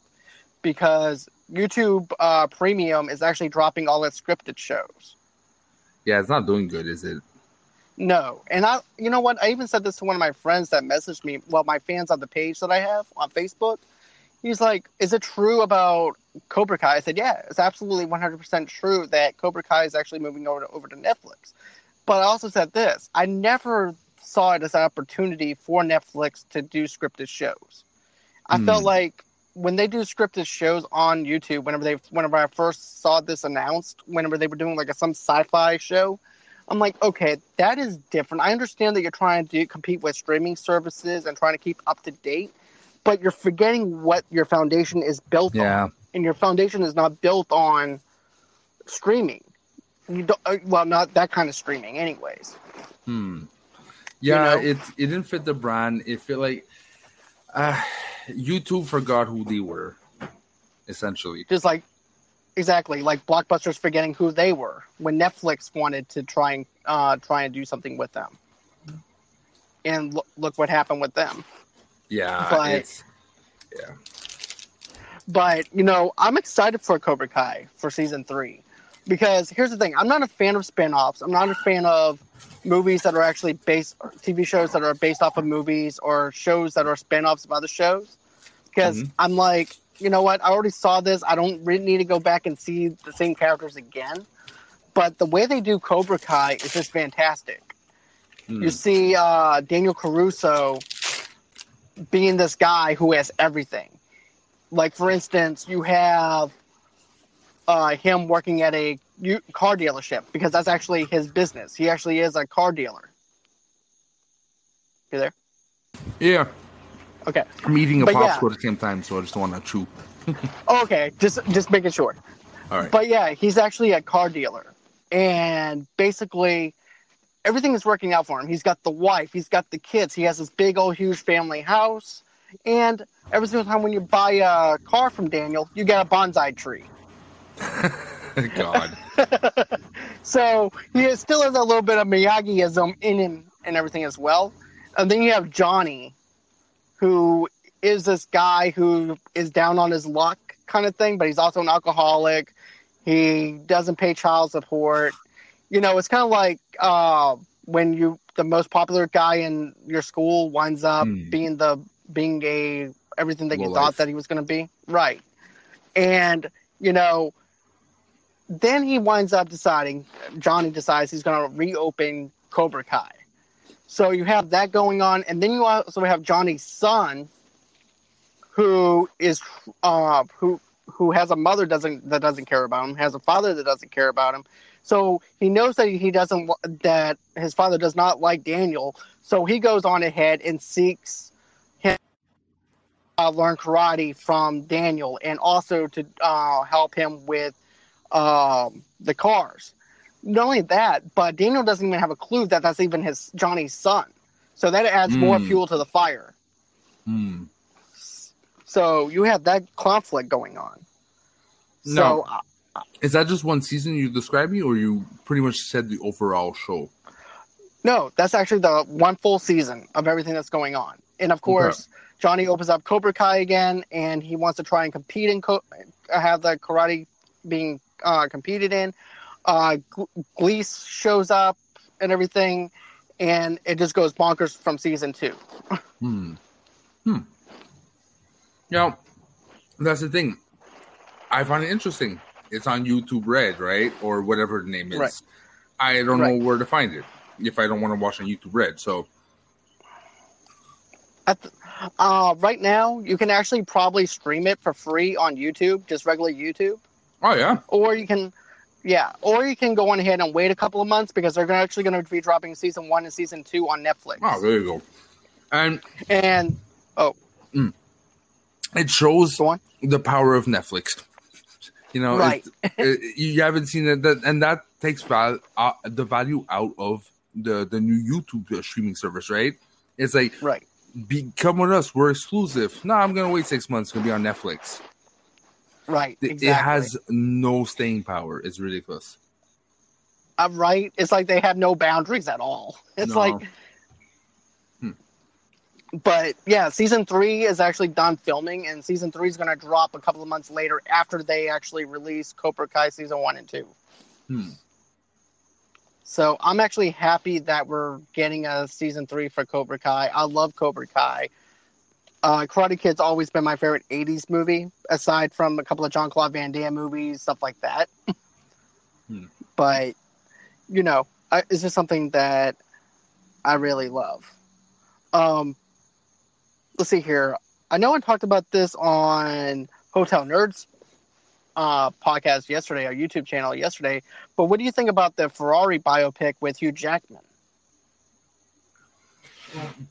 because YouTube uh, Premium is actually dropping all its scripted shows. Yeah, it's not doing good, is it? No, and I, you know what? I even said this to one of my friends that messaged me. Well, my fans on the page that I have on Facebook. He's like, "Is it true about Cobra Kai?" I said, "Yeah, it's absolutely 100% true that Cobra Kai is actually moving over to, over to Netflix." But I also said this: I never saw it as an opportunity for Netflix to do scripted shows. I Hmm. felt like when they do scripted shows on YouTube, whenever they, whenever I first saw this announced, whenever they were doing like a some sci-fi show, I'm like, okay, that is different. I understand that you're trying to compete with streaming services and trying to keep up to date, but you're forgetting what your foundation is built on, and your foundation is not built on streaming. You don't, uh, well, not that kind of streaming, anyways. Hmm. Yeah, know? it it didn't fit the brand. It felt like uh, YouTube forgot who they were, essentially. Just like, exactly, like blockbusters forgetting who they were when Netflix wanted to try and uh, try and do something with them. And look, look what happened with them. Yeah, But- it's But you know, I'm excited for Cobra Kai for season three because here's the thing: I'm not a fan of spin-offs. I'm not a fan of movies that are actually based, TV shows that are based off of movies or shows that are spin-offs of other shows. Because Mhm. I'm like, you know what? I already saw this. I don't really need to go back and see the same characters again. But the way they do Cobra Kai is just fantastic. hmm. You see uh, Daniel LaRusso being this guy who has everything. Like, for instance, you have uh, him working at a u- car dealership because that's actually his business. He actually is a car dealer. You there? yeah. Okay. I'm eating a But yeah. popsicle at the same time, so I just don't want to chew. Okay. Just just making sure. All right. But yeah, he's actually a car dealer. And basically, everything is working out for him. He's got the wife, he's got the kids, he has this big old huge family house. And every single time when you buy a car from Daniel, you get a bonsai tree. God. So he still has a little bit of Miyagiism in him and everything as well. And then you have Johnny, who is this guy who is down on his luck kind of thing, but he's also an alcoholic. He doesn't pay child support. You know, it's kind of like uh, when you the most popular guy in your school winds up Hmm. being the being a everything that you Low thought that he was going to be, right? And you know, then he winds up deciding. Johnny decides he's going to reopen Cobra Kai. So you have that going on, and then you also have Johnny's son, who is uh, who who has a mother doesn't that doesn't care about him, has a father that doesn't care about him. So he knows that he doesn't that his father does not like Daniel. So he goes on ahead and seeks him uh, learn karate from Daniel, and also to uh, help him with um, the cars. Not only that, but Daniel doesn't even have a clue that that's even his Johnny's son. So that adds more Mm. fuel to the fire. Hmm. So you have that conflict going on. No. So I- Is that just one season you described me, or you pretty much said the overall show? No, that's actually the one full season of everything that's going on. And of course, Johnny opens up Cobra Kai again, and he wants to try and compete in co- have the karate being uh, competed in. Uh, Kreese shows up and everything, and it just goes bonkers from season two. Hmm. Hmm. Now, that's the thing. I find it interesting. It's on YouTube Red, right, or whatever the name is. Right. I don't Right. know where to find it if I don't want to watch on YouTube Red. So, At the, uh, right now, you can actually probably stream it for free on YouTube, just regular YouTube, oh yeah, or you can, yeah, or you can go on ahead and wait a couple of months because they're actually going to be dropping season one and season two on Netflix. oh there you go. And And oh. it shows the power of Netflix. You know, Right. it- you haven't seen it, that, and that takes val- uh, the value out of the the new YouTube uh, streaming service, right? It's like Right. be come with us, we're exclusive. No, I'm gonna wait six months. It's gonna be on Netflix. Right. It- Exactly. It has no staying power. It's ridiculous. I'm right. It's like they have no boundaries at all. It's No. like, Hmm. but yeah, season three is actually done filming, and season three is going to drop a couple of months later after they actually release Cobra Kai season one and two. Hmm. So I'm actually happy that we're getting a season three for Cobra Kai. I love Cobra Kai. Uh, Karate Kid's always been my favorite '80s movie, aside from a couple of John Claude Van Damme movies, stuff like that. Hmm. But you know, I, it's just something that I really love. Um, let's see here. I know I talked about this on Hotel Nerds uh, podcast yesterday, our YouTube channel yesterday. But what do you think about the Ferrari biopic with Hugh Jackman?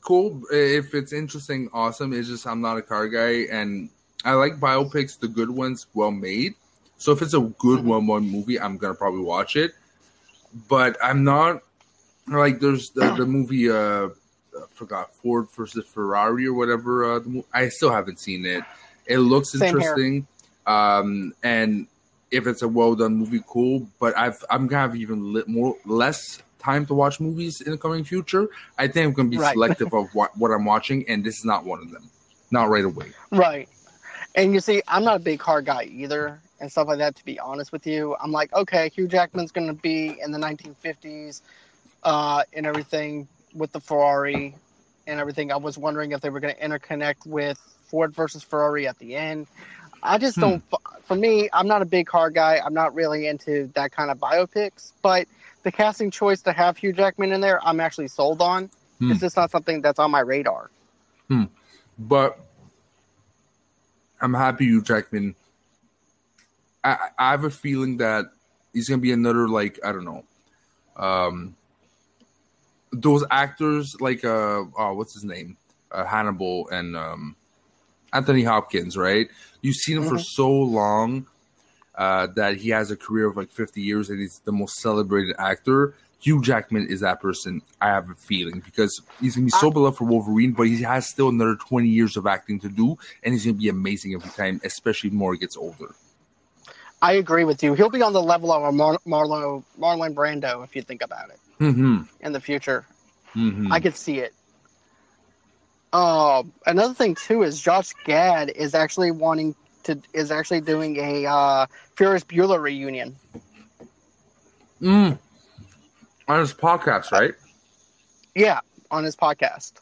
Cool. If it's interesting, awesome. It's just I'm not a car guy, and I like biopics, the good ones, well made. So if it's a good Mhm. one one movie, I'm gonna probably watch it. But I'm not like there's the, the movie uh I forgot Ford versus Ferrari or whatever. Uh, the mo- I still haven't seen it. It looks Same here. interesting, um, and if it's a well done movie, cool. But I've I'm gonna have even li- more less time to watch movies in the coming future. I think I'm gonna be Right. selective of what, what I'm watching, and this is not one of them. Not right away. Right. And you see, I'm not a big car guy either, and stuff like that. To be honest with you, I'm like, okay, Hugh Jackman's going to be in the 1950s, uh, and everything with the Ferrari and everything. I was wondering if they were going to interconnect with Ford versus Ferrari at the end. I just Hmm. don't. For me, I'm not a big car guy. I'm not really into that kind of biopics. But the casting choice to have Hugh Jackman in there, I'm actually sold on. Hmm. It's just not something that's on my radar. but I'm happy you Jackman. I, I have a feeling that he's gonna be another like I don't know, um, those actors like uh oh what's his name uh, Hannibal and um, Anthony Hopkins right? You've seen him for Mhm. so long uh, that he has a career of like 50 years and he's the most celebrated actor. Hugh Jackman is that person. I have a feeling because he's gonna be so beloved for Wolverine, but he has still another 20 years of acting to do, and he's gonna be amazing every time, especially more he gets older. I agree with you. He'll be on the level of a Mar- Marlon Marlon Brando if you think about it Mm-hmm. in the future. Mm-hmm. I could see it. Um, another thing too is Josh Gad is actually wanting to is actually doing a uh, Ferris Bueller reunion. mm. On his podcast, right? Yeah, on his podcast.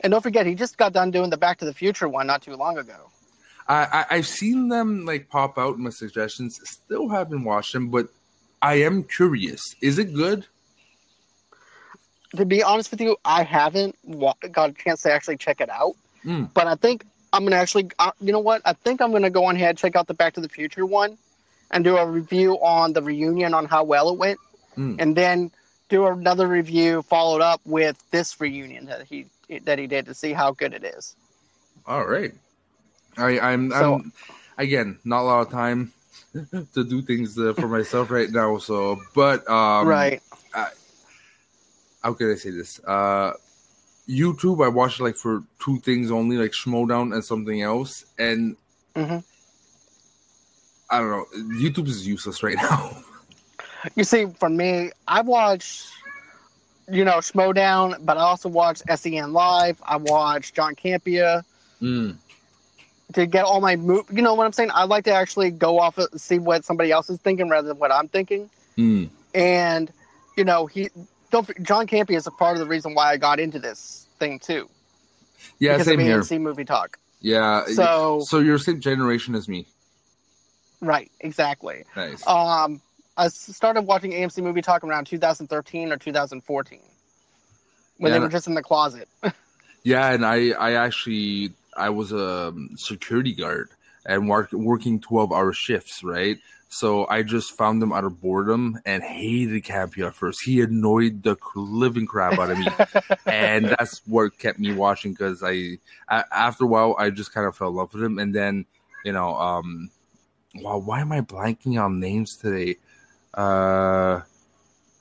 And don't forget, he just got done doing the Back to the Future one not too long ago. I, I I've seen them like pop out in my suggestions. Still haven't watched them, but I am curious. Is it good? To be honest with you, I haven't wa- got a chance to actually check it out. Mm. But I think I'm gonna actually, uh, you know what? I think I'm gonna go on ahead check out the Back to the Future one, and do a review on the reunion on how well it went, Mm. and then do another review followed up with this reunion that he that he did to see how good it is. All right. I I'm, So- I'm again not a lot of time to do things uh, for myself right now. So, but um, right. how can I say this? Uh, YouTube, I watch like for two things only, like Schmoedown and something else, and Mhm. I don't know. YouTube is useless right now. You see, for me, I watch, you know, Schmoedown, but I also watch SEN Live. I watch John Campea. Mm. to get all my move. You know what I'm saying? I like to actually go off and see what somebody else is thinking rather than what I'm thinking. Mm. And you know, he don't. John Campea is a part of the reason why I got into this thing too. Yeah, because same of here. AMC movie talk. Yeah. So- so you're same generation as me. Right, exactly. Nice. Um, I started watching AMC movie talk around 2013 or 2014 when Yeah. they were just in the closet. Yeah, and I I actually I was a security guard and work, working twelve hour shifts, right? So I just found him out of boredom and hated Campea at first. He annoyed the living crap out of me, and that's what kept me watching. Because I, after a while I just kind of fell in love with him, and then you know um, wow, why am I blanking on names today? Uh,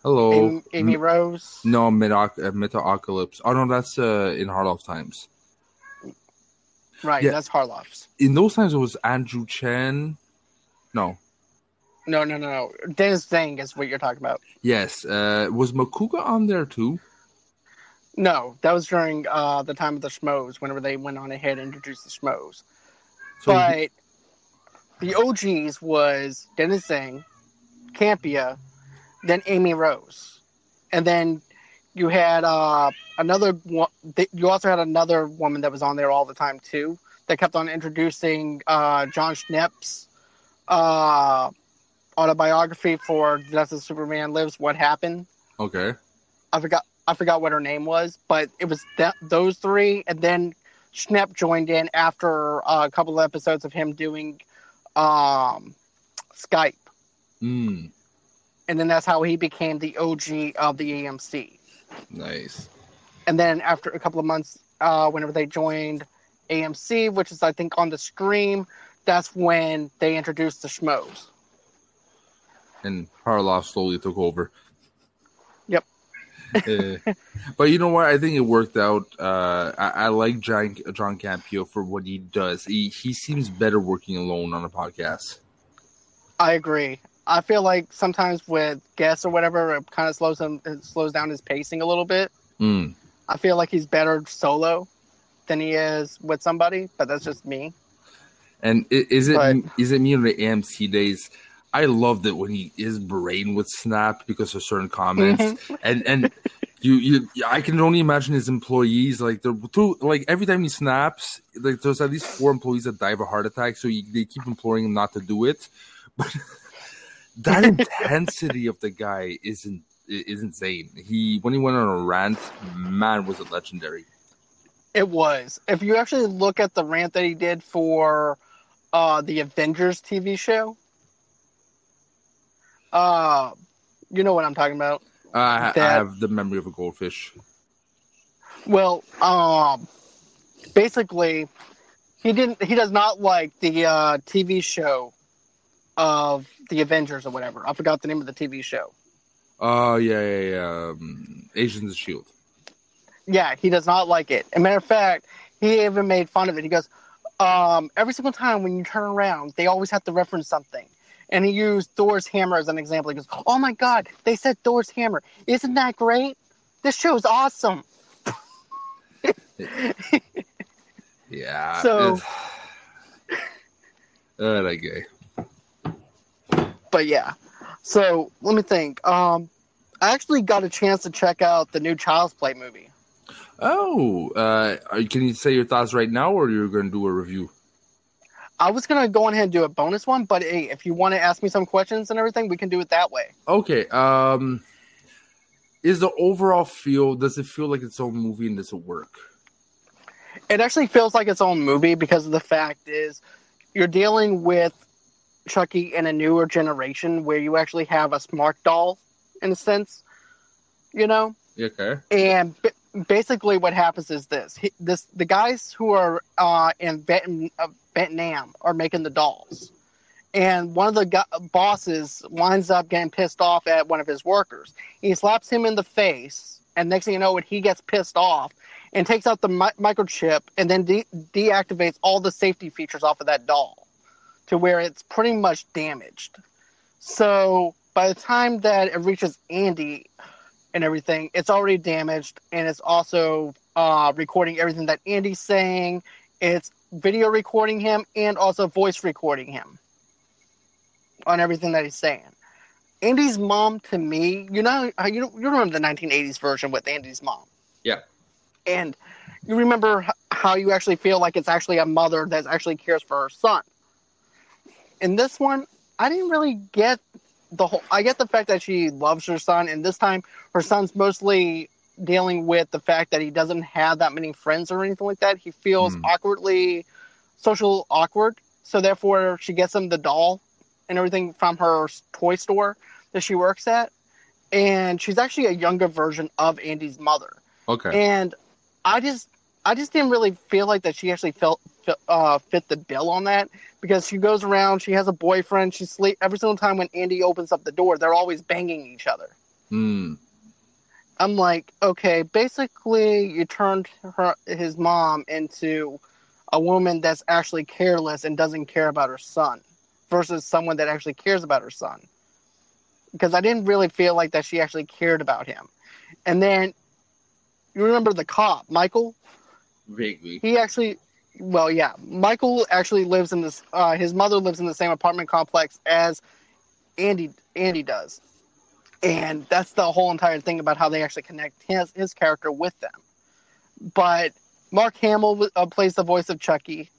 hello, Amy, Amy Rose. no, Metoc- uh, Metalocalypse. Oh no, that's uh, in Harloff times. Right, Yeah. that's Harloff's. In those times, it was Andrew Chen. No, No, no, no, no. Dennis Tzeng is what you're talking about. yes, uh, was Makuga on there too? No, that was during uh, the time of the Schmoes, whenever they went on ahead and introduced the Schmoes. So but the OGs was Dennis Tzeng, Campea, then Amy Rose, and then you had uh, another. one- You also had another woman that was on there all the time too. That kept on introducing uh, Jon Schnepp's uh, autobiography for Just as Superman Lives. What happened? okay, I forgot. I forgot what her name was, but it was that those three, and then Schnepp joined in after uh, a couple of episodes of him doing um, Skype, mm, and then that's how he became the OG of the AMC. Nice. And then after a couple of months, uh, whenever they joined AMC, which is I think on the Scream, that's when they introduced the Schmoes. And Harloff slowly took over. Yep. Uh, but you know what? I think it worked out. Uh, I, I like John, John Campea for what he does. He he seems better working alone on a podcast. I agree. I feel like sometimes with guests or whatever, it kind of slows him, it slows down his pacing a little bit. Mm. I feel like he's better solo than he is with somebody, but that's just me. And is it But- is it me in the AMC days? I loved it when he his brain would snap because of certain comments, Mm-hmm. and and you you I can only imagine his employees like they're too like every time he snaps, like there's at least four employees that die of a heart attack, so you, they keep imploring him not to do it. But that intensity of the guy isn't is insane. He when he went on a rant, man, was it legendary. It was. If you actually look at the rant that he did for uh, the Avengers TV show, uh, you know what I'm talking about. Uh, I, I That- have the memory of a goldfish. Well, um, basically, he didn't. He does not like the uh, TV show of the Avengers or whatever. I forgot the name of the TV show. Oh yeah, yeah, yeah. Um, Agents of Shield. Yeah, he does not like it. As a matter of fact, he even made fun of it. He goes, um, every single time when you turn around, they always have to reference something. And he used Thor's hammer as an example. He goes, Oh my god, they said Thor's hammer. Isn't that great? This show's awesome. Yeah. So- Uh, that guy. But yeah. So let me think. Um I actually got a chance to check out the new Child's Play movie. Oh, uh, can you say your thoughts right now, or you're going to do a review? I was gonna go ahead and do a bonus one, but hey, if you want to ask me some questions and everything, we can do it that way. Okay. Um, is the overall feel? Does it feel like its own movie, and does it work? it actually feels like its own movie because of the fact is you're dealing with Chucky in a newer generation where you actually have a smart doll in a sense, you know. Okay. And b- basically, what happens is this: he, this the guys who are uh, in Vietnam, uh, Vietnam are making the dolls, and one of the gu- bosses winds up getting pissed off at one of his workers. He slaps him in the face, and next thing you know, it he gets pissed off and takes out the mi- microchip, and then de- deactivates all the safety features off of that doll to where it's pretty much damaged. So by the time that it reaches Andy and everything, it's already damaged, and it's also uh, recording everything that Andy's saying. It's video recording him and also voice recording him on everything that he's saying. Andy's mom, to me, you know, you you remember the 1980s version with Andy's mom, Yeah. and you remember how you actually feel like it's actually a mother that actually cares for her son. In this one, I didn't really get the whole. I get the fact that she loves her son, and this time her son's mostly dealing with the fact that he doesn't have that many friends or anything like that. He feels Hmm. awkwardly social awkward, so therefore she gets him the doll and everything from her toy store that she works at, and she's actually a younger version of Andy's mother Okay. and I just I just didn't really feel like that she actually felt fit, uh, fit the bill on that because she goes around, she has a boyfriend, she sleep every single time when Andy opens up the door, they're always banging each other. Hmm. I'm like, okay, basically you turned her his mom into a woman that's actually careless and doesn't care about her son versus someone that actually cares about her son. Because I didn't really feel like that she actually cared about him. And then you remember the cop, Michael? Vaguely. he actually well yeah michael actually lives in this uh, his mother lives in the same apartment complex as andy andy does and that's the whole entire thing about how they actually connect his his character with them but mark hamill uh, plays the voice of chucky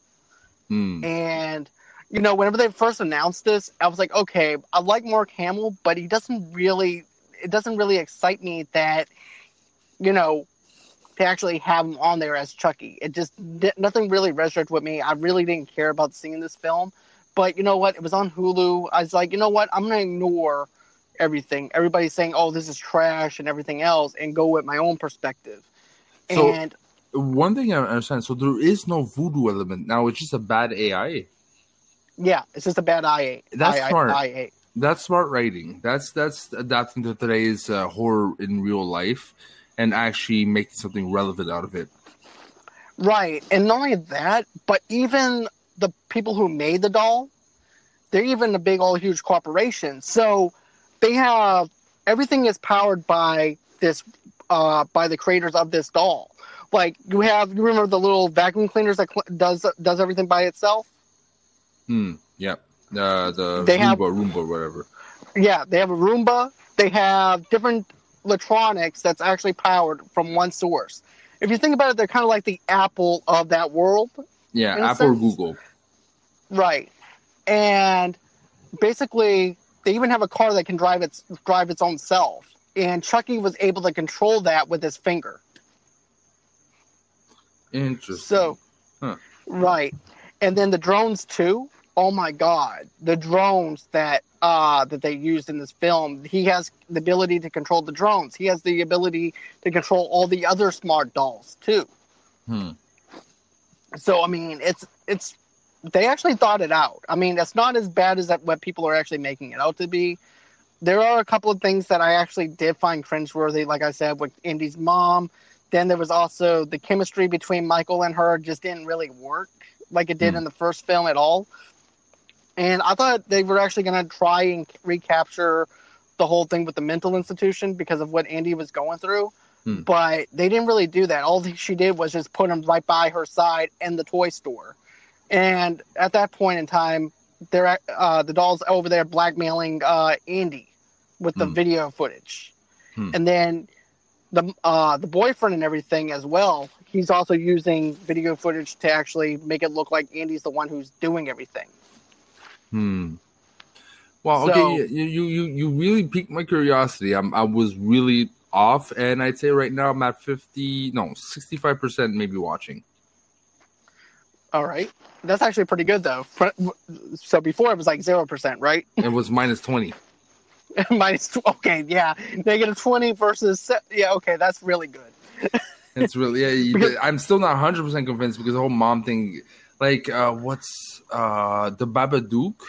Hmm. and you know whenever they first announced this i was like okay i like mark hamill but he doesn't really it doesn't really excite me that you know to actually have him on there as chucky it just nothing really registered with me i really didn't care about seeing this film but you know what it was on hulu i was like you know what i'm gonna ignore everything everybody's saying oh this is trash and everything else and go with my own perspective So- and One thing I understand. So there is no voodoo element now. It's just a bad AI. yeah it's just a bad ia That's IA, smart. IA. That's smart writing. That's that's adapting to today's uh, horror in real life, and actually making something relevant out of it. Right. And not only that, but even the people who made the doll, they're even a big old huge corporation. So they have everything is powered by this uh by the creators of this doll. Like you have you remember the little vacuum cleaners that cl- does does everything by itself? Hmm. Yep. Uh, the They Roomba, have- Roomba, whatever. Yeah, they have a Roomba. They have different electronics that's actually powered from one source. If you think about it, they're kind of like the Apple of that world. Yeah, Apple or Google. Right. And basically they even have a car that can drive its drive its own self. And Chucky was able to control that with his finger. Interesting. So Huh. right. And then the drones too. Oh my god. The drones that uh that they used in this film, he has the ability to control the drones. He has the ability to control all the other smart dolls too. Hmm. So I mean, it's it's they actually thought it out. I mean, it's not as bad as that what people are actually making it out to be. There are a couple of things that I actually did find cringeworthy, like I said, with Andy's mom. Then there was also the chemistry between Michael and her just didn't really work like it did Hmm. in the first film at all. And I thought they were actually going to try and recapture the whole thing with the mental institution because of what Andy was going through. Hmm. But they didn't really do that. All she did was just put him right by her side in the toy store. And at that point in time, they're uh, the doll's over there blackmailing uh, Andy with the Hmm. video footage, Hmm. and then the uh, the boyfriend and everything as well. He's also using video footage to actually make it look like Andy's the one who's doing everything. Hmm. Well, So- okay, you, you you you really piqued my curiosity. I'm I was really off, and I'd say right now I'm at fifty, no, sixty five percent maybe watching. All right, that's actually pretty good though. So before it was like zero percent, right? It was minus twenty. Minus tw- okay, yeah, negative twenty versus se- yeah, okay, that's really good. It's really yeah. You, Because- I'm still not hundred percent convinced because the whole mom thing, like uh what's uh the Babadook,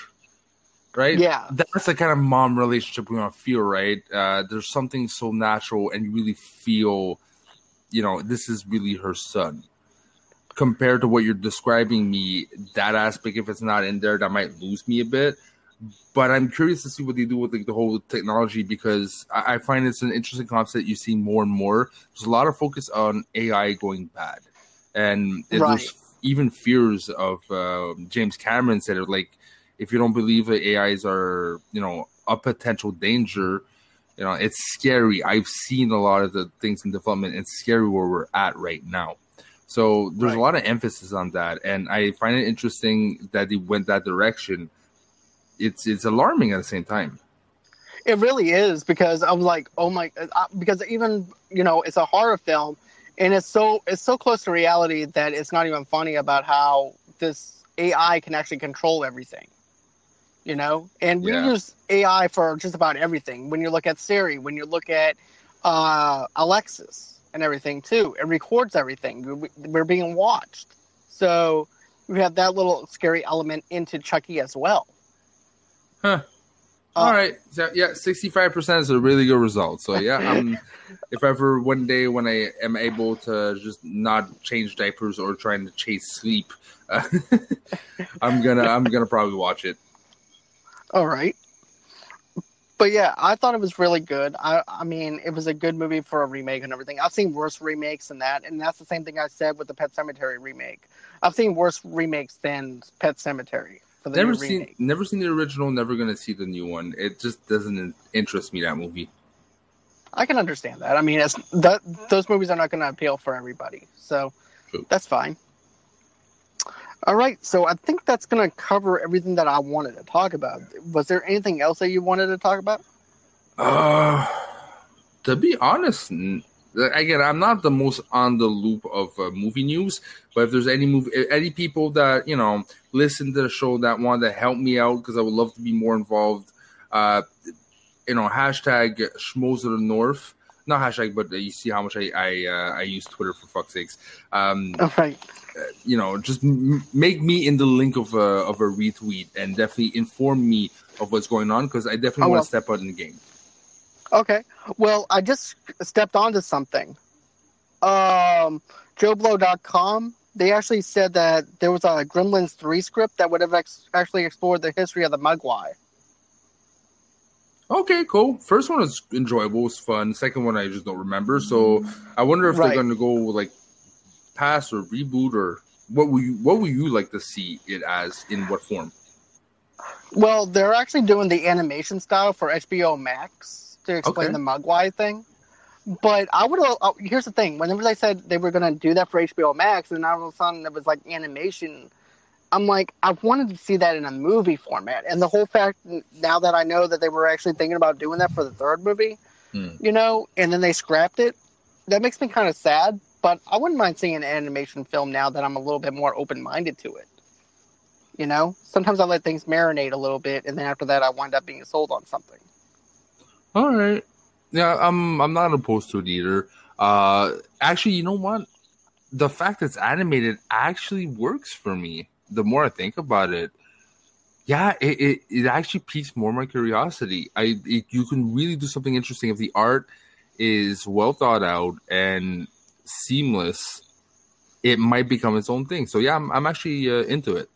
right? Yeah. that's the kind of mom relationship we want to feel, right? Uh, there's something so natural, and you really feel, you know, this is really her son. compared to what you're describing me, that aspect, if it's not in there, that might lose me a bit. But I'm curious to see what they do with like the whole technology because I, I find it's an interesting concept you see more and more. There's a lot of focus on AI going bad, and Right. there's even fears of uh, James Cameron said it like if you don't believe that AIs are you know a potential danger, you know it's scary. I've seen a lot of the things in development. It's scary where we're at right now. So there's Right. a lot of emphasis on that, and I find it interesting that they went that direction. It's it's alarming at the same time. It really is because I'm like, oh my, uh, because even you know it's a horror film, and it's so it's so close to reality that it's not even funny about how this AI can actually control everything. You know, and we Yeah. use AI for just about everything. When you look at Siri, when you look at uh, Alexis and everything too, it records everything. We- We're being watched, so we have that little scary element into Chucky as well. Huh. Uh, All right. So yeah, sixty five percent is a really good result. So yeah, I'm if ever one day when I am able to just not change diapers or trying to chase sleep, uh, I'm gonna I'm gonna probably watch it. All right. But yeah, I thought it was really good. I I mean, it was a good movie for a remake and everything. I've seen worse remakes than that, and that's the same thing I said with the Pet Sematary remake. I've seen worse remakes than Pet Sematary Never seen remake. never seen the original. Never gonna see the new one. It just doesn't interest me that movie. I can understand that. I mean, it's that those movies are not going to appeal for everybody, so True. that's fine. All right, so I think that's going to cover everything that I wanted to talk about. Was there anything else that you wanted to talk about? Uh, to be honest, n- again, I'm not the most on the loop of uh, movie news, but if there's any movie, any people that you know listen to the show that want to help me out because I would love to be more involved, uh, you know, hashtag Schmoes of the North. Not hashtag, but you see how much I I, uh, I use Twitter for fuck's sakes. Um, All right. you know, just m- make me in the link of a of a retweet and definitely inform me of what's going on because I definitely I want to step out in the game. Okay. Well, I just stepped onto something. Um, JoBlo.com, they actually said that there was a Gremlins 3 script that would have ex- actually explored the history of the Mogwai. Okay, cool. First one was enjoyable, was fun. Second one I just don't remember. So I wonder if Right. they're gonna go like pass or reboot or what will you what will you like to see it as in what form? Well, they're actually doing the animation style for HBO Max to explain Okay. the Mogwai thing. But I would. Uh, here's the thing: whenever they said they were going to do that for HBO Max, and all of a sudden it was like animation, I'm like, I wanted to see that in a movie format. And the whole fact now that I know that they were actually thinking about doing that for the third movie, Hmm. you know, and then they scrapped it, that makes me kind of sad. But I wouldn't mind seeing an animation film now that I'm a little bit more open minded to it. You know, sometimes I let things marinate a little bit, and then after that, I wind up being sold on something. All right. Yeah, I'm I'm not opposed to it either. Uh actually, you know what? The fact that it's animated actually works for me. The more I think about it, yeah, it, it, it actually piques more my curiosity. I it, you can really do something interesting if the art is well thought out and seamless. It might become its own thing. So yeah, I'm, I'm actually uh, into it.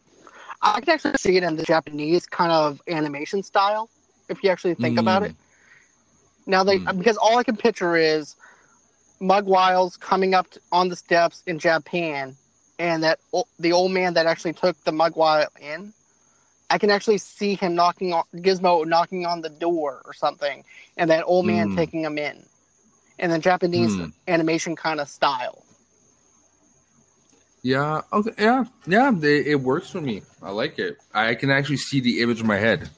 I can actually see it in the Japanese kind of animation style, if you actually think about Mm. it. Now they Mm. because all I can picture is Mugwiles coming up t- on the steps in Japan, and that o- the old man that actually took the Mugwile in. I can actually see him knocking on Gizmo knocking on the door or something, and that old man Mm. taking him in, in the Japanese Mm. animation kind of style. Yeah. Okay. Yeah. Yeah. It works for me. I like it. I can actually see the image in my head.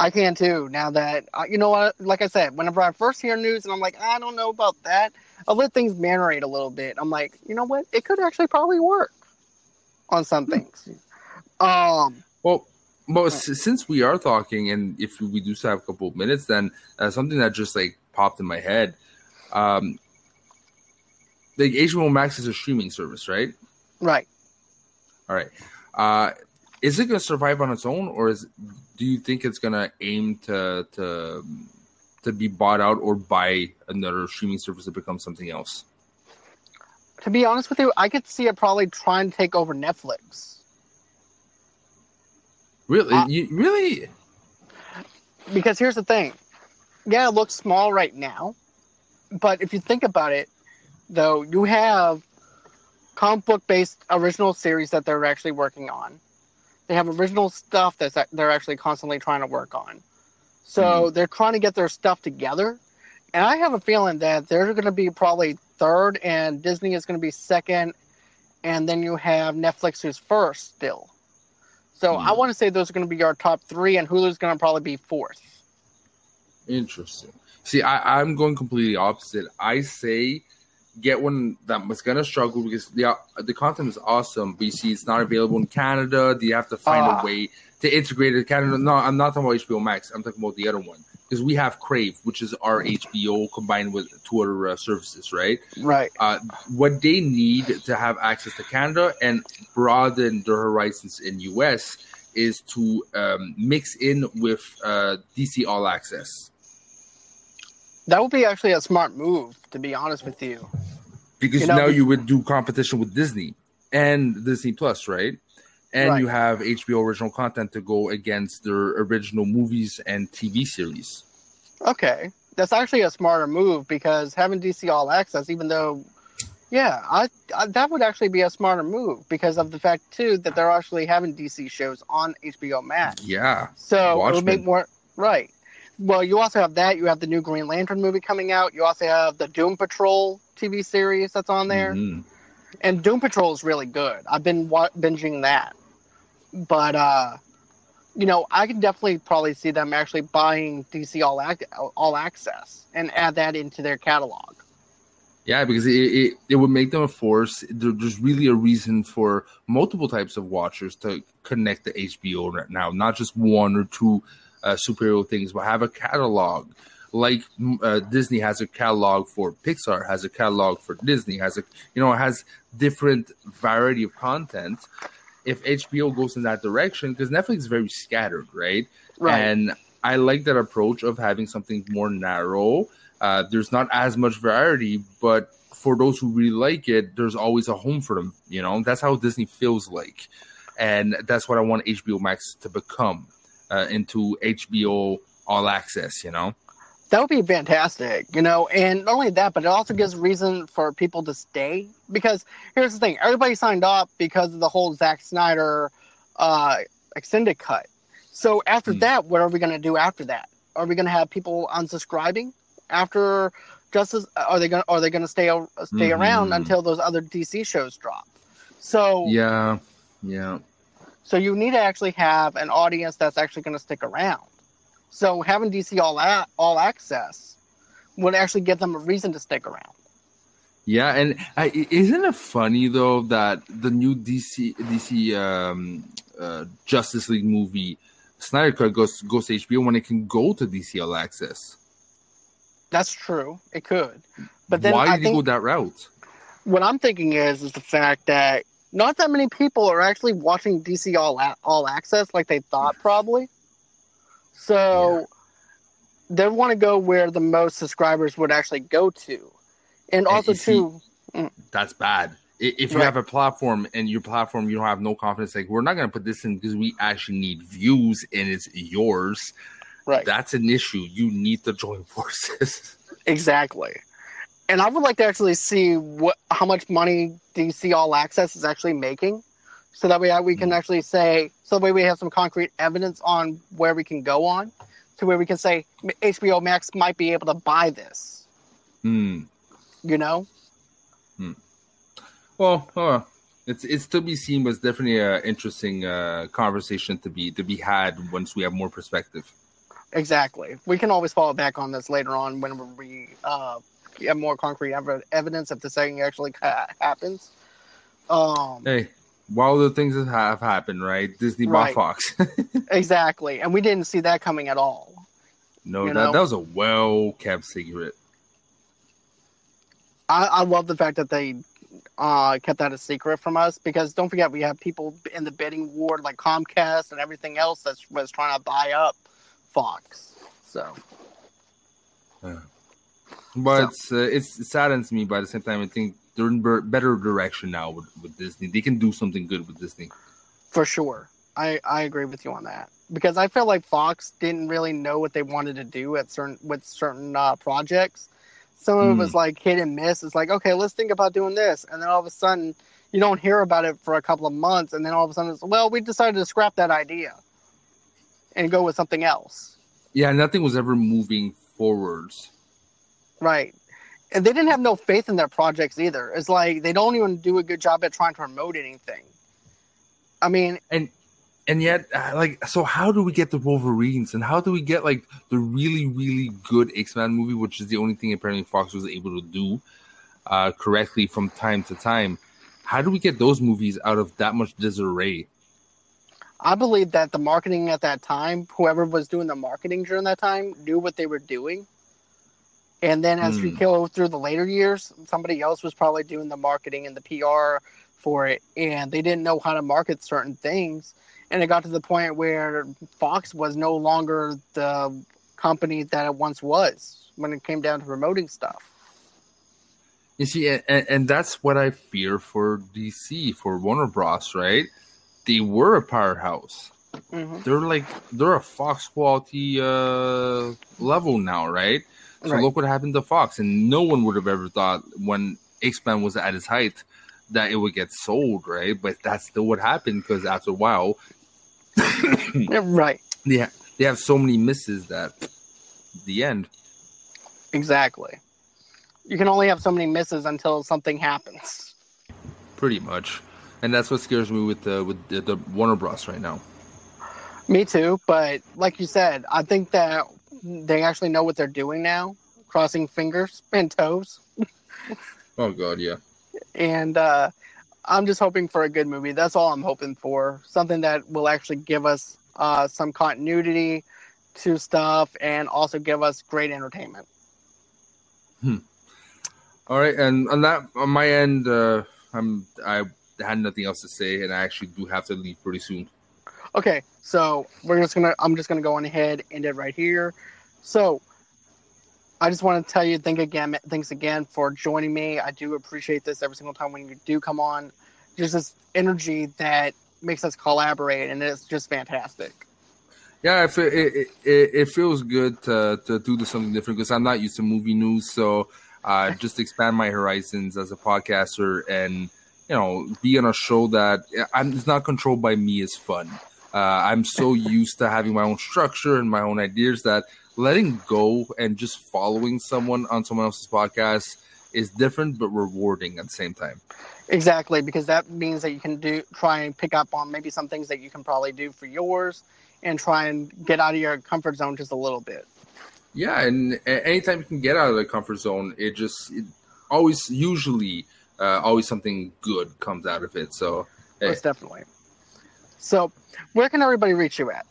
I can too. Now that uh, you know what, like I said, whenever I first hear news and I'm like, I don't know about that, I'll let things marinate a little bit. I'm like, you know what, it could actually probably work on some things. Um, Well, well, s- since we are talking, and if we do have a couple of minutes, then uh, something that just like popped in my head. Um, like HBO Max is a streaming service, right? right. All right. Uh, is it going to survive on its own, or is do you think it's going to aim to to to be bought out or buy another streaming service to become something else? to be honest with you, I could see it probably trying to take over Netflix. Really, Uh, you really? Because here's the thing. Yeah, it looks small right now. But if you think about it, though, you have comic book based original series that they're actually working on. They have original stuff that they're actually constantly trying to work on. So they're trying to get their stuff together. And I have a feeling that they're going to be probably third, and Disney is going to be second, and then you have Netflix who's first still. So I Hmm. want to say those are going to be our top three, and Hulu's going to probably be fourth. Interesting. See, I, I'm going completely opposite. I say get one that was gonna struggle because the the content is awesome, but you see it's not available in Canada. Do you have to find Ah. a way to integrate it Canada? No, I'm not talking about HBO Max. I'm talking about the other one because we have Crave, which is our HBO combined with two other uh, services, right? Right. Uh, what they need to have access to Canada and broaden their horizons in US is to um, mix in with uh, DC All Access. That would be actually a smart move, to be honest with you. because You know, now you would do competition with Disney and Disney Plus, right? And Right. you have HBO original content to go against their original movies and TV series. Okay, that's actually a smarter move because having DC All Access, even though, yeah, I, I that would actually be a smarter move because of the fact too that they're actually having DC shows on HBO Max. Yeah, So it would make more right. Well, you also have that. You have the new Green Lantern movie coming out. You also have the Doom Patrol TV series that's on there, Mhm. and Doom Patrol is really good. I've been wa- binging that, but uh, you know, I can definitely probably see them actually buying DC All All Access and add that into their catalog. yeah, because it, it, it would make them a force. There's really a reason for multiple types of watchers to connect to HBO right now, not just one or two uh, superhero things, but have a catalog. Like uh, Disney has a catalog for Pixar, has a catalog for Disney, has a you know has different variety of content. If HBO goes in that direction, because Netflix is very scattered, right? Right. And I like that approach of having something more narrow. Uh, there's not as much variety, but for those who really like it, there's always a home for them. You know, that's how Disney feels like, and that's what I want HBO Max to become uh, into HBO All Access. You know, That would be fantastic, you know, and not only that, but it also gives reason for people to stay. Because here's the thing: everybody signed up because of the whole Zack Snyder uh, extended cut. So after Hmm. that, what are we going to do after that? Are we going to have people unsubscribing after Justice? Are they going? Are they going to stay stay around Mhm. until those other DC shows drop? So yeah, yeah. So you need to actually have an audience that's actually going to stick around. So having DC all all access would actually give them a reason to stick around. Yeah, and I, isn't it funny though that the new DC DC um, uh, Justice League movie Snyder Cut goes goes to HBO when it can go to DC All Access? That's true. It could, but then why I did you go that route? what I'm thinking is is the fact that not that many people are actually watching DC all all access like they thought probably. So they want to go where the most subscribers would actually go to, and also see- too. Mm. That's bad. If you Right. have a platform and your platform you don't have no confidence, like we're not going to put this in because we actually need views and it's yours. Right. That's an issue. You need to join forces. Exactly. And I would like to actually see what how much money DC All Access is actually making, so that way we can actually say, so that way we have some concrete evidence on where we can go on, to where we can say HBO Max might be able to buy this. Hmm. You know? Hmm. Well, uh, it's it's to be seen, but it's definitely an interesting uh, conversation to be to be had once we have more perspective. Exactly. We can always fall back on this later on whenever we uh, have more concrete ev- evidence if the thing actually ha- happens. Um, Hey, while the things that have happened, right? Disney Right. bought Fox. exactly. And we didn't see that coming at all. no, that know? that was a well kept secret. I, I love the fact that they uh, kept that a secret from us because don't forget we have people in the bidding war like Comcast and everything else that was trying to buy up Fox. So But So- uh, it's it saddens me, but at the same time, I think they're in better direction now with, with Disney. They can do something good with Disney. For sure. I, I agree with you on that because I feel like Fox didn't really know what they wanted to do at certain with certain uh, projects. Some of mm. it was hmm. like hit and miss. It's like okay, let's think about doing this, and then all of a sudden you don't hear about it for a couple of months, and then all of a sudden it's well, we decided to scrap that idea and go with something else. Yeah, nothing was ever moving forwards. Right. And they didn't have no faith in their projects either. It's like they don't even do a good job at trying to promote anything. I mean, and and yet, uh, like, so how do we get the Wolverines, and how do we get like the really, really good X Men movie, which is the only thing apparently Fox was able to do uh, correctly from time to time? How do we get those movies out of that much disarray? I believe that the marketing at that time, whoever was doing the marketing during that time, knew what they were doing. And then as mm. we hmm. go through the later years, somebody else was probably doing the marketing and the PR for it, and they didn't know how to market certain things. And it got to the point where Fox was no longer the company that it once was when it came down to promoting stuff. You see, and, and that's what I fear for DC, for Warner Bros., right? they were a powerhouse. Mm-hmm. They're like they're a Fox quality uh, level now, right? So right. look what happened to Fox, and no one would have ever thought when X Men was at its height that it would get sold, right? But that's still what happened because after a while, right? Yeah, they have so many misses that the end. Exactly. You can only have so many misses until something happens. Pretty much and that's what scares me with the with the, the Warner Bros. right now. Me too, but like you said, I think that they actually know what they're doing now, crossing fingers and toes. oh God, yeah. And uh, I'm just hoping for a good movie. That's all I'm hoping for. Something that will actually give us uh, some continuity to stuff and also give us great entertainment. Hmm. All right, and on that, on my end, uh, I'm I had nothing else to say, and I actually do have to leave pretty soon. Okay, so we're just gonna. I'm just gonna go on ahead end it right here. So, I just want to tell you, thank again, thanks again for joining me. I do appreciate this every single time when you do come on. There's this energy that makes us collaborate, and it's just fantastic. Yeah, it, it, it, it feels good to, to do something different because I'm not used to movie news. So uh, just expand my horizons as a podcaster and you know, be on a show that I'm, it's not controlled by me is fun. Uh, I'm so used to having my own structure and my own ideas that letting go and just following someone on someone else's podcast is different but rewarding at the same time. Exactly, because that means that you can do try and pick up on maybe some things that you can probably do for yours and try and get out of your comfort zone just a little bit. Yeah, and anytime you can get out of the comfort zone, it just it always usually uh, always something good comes out of it. So, hey. most definitely. So, where can everybody reach you at?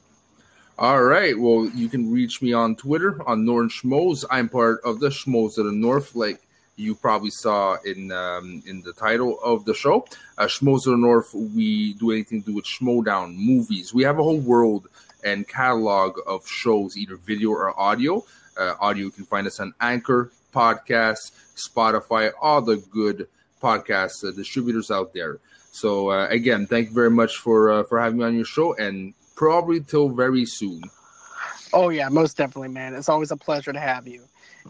All right. Well, you can reach me on Twitter on Northern Schmoes. I'm part of the Schmoes of the North, like you probably saw in um, in the title of the show. Uh, Schmoes of the North. We do anything to do with Schmoedown movies. We have a whole world and catalog of shows, either video or audio. Uh, audio, you can find us on Anchor, Podcast, Spotify, all the good podcast uh, distributors out there. So uh, again, thank you very much for uh, for having me on your show, and probably till very soon. Oh yeah, most definitely, man. It's always a pleasure to have you.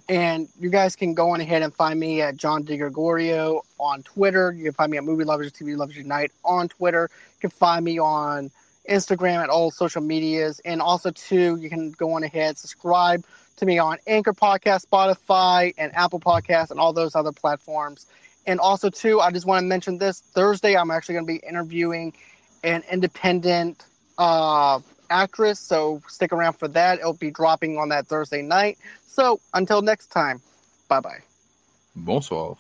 And you guys can go on ahead and find me at John DiGregorio on Twitter. You can find me at Movie Lovers TV Lovers Unite on Twitter. You can find me on Instagram at all social medias. And also too, you can go on ahead, subscribe to me on Anchor Podcast, Spotify, and Apple Podcast, and all those other platforms. And also, too, I just want to mention this Thursday, I'm actually going to be interviewing an independent uh, actress. So stick around for that. It'll be dropping on that Thursday night. So until next time, bye bye. Bonsoir.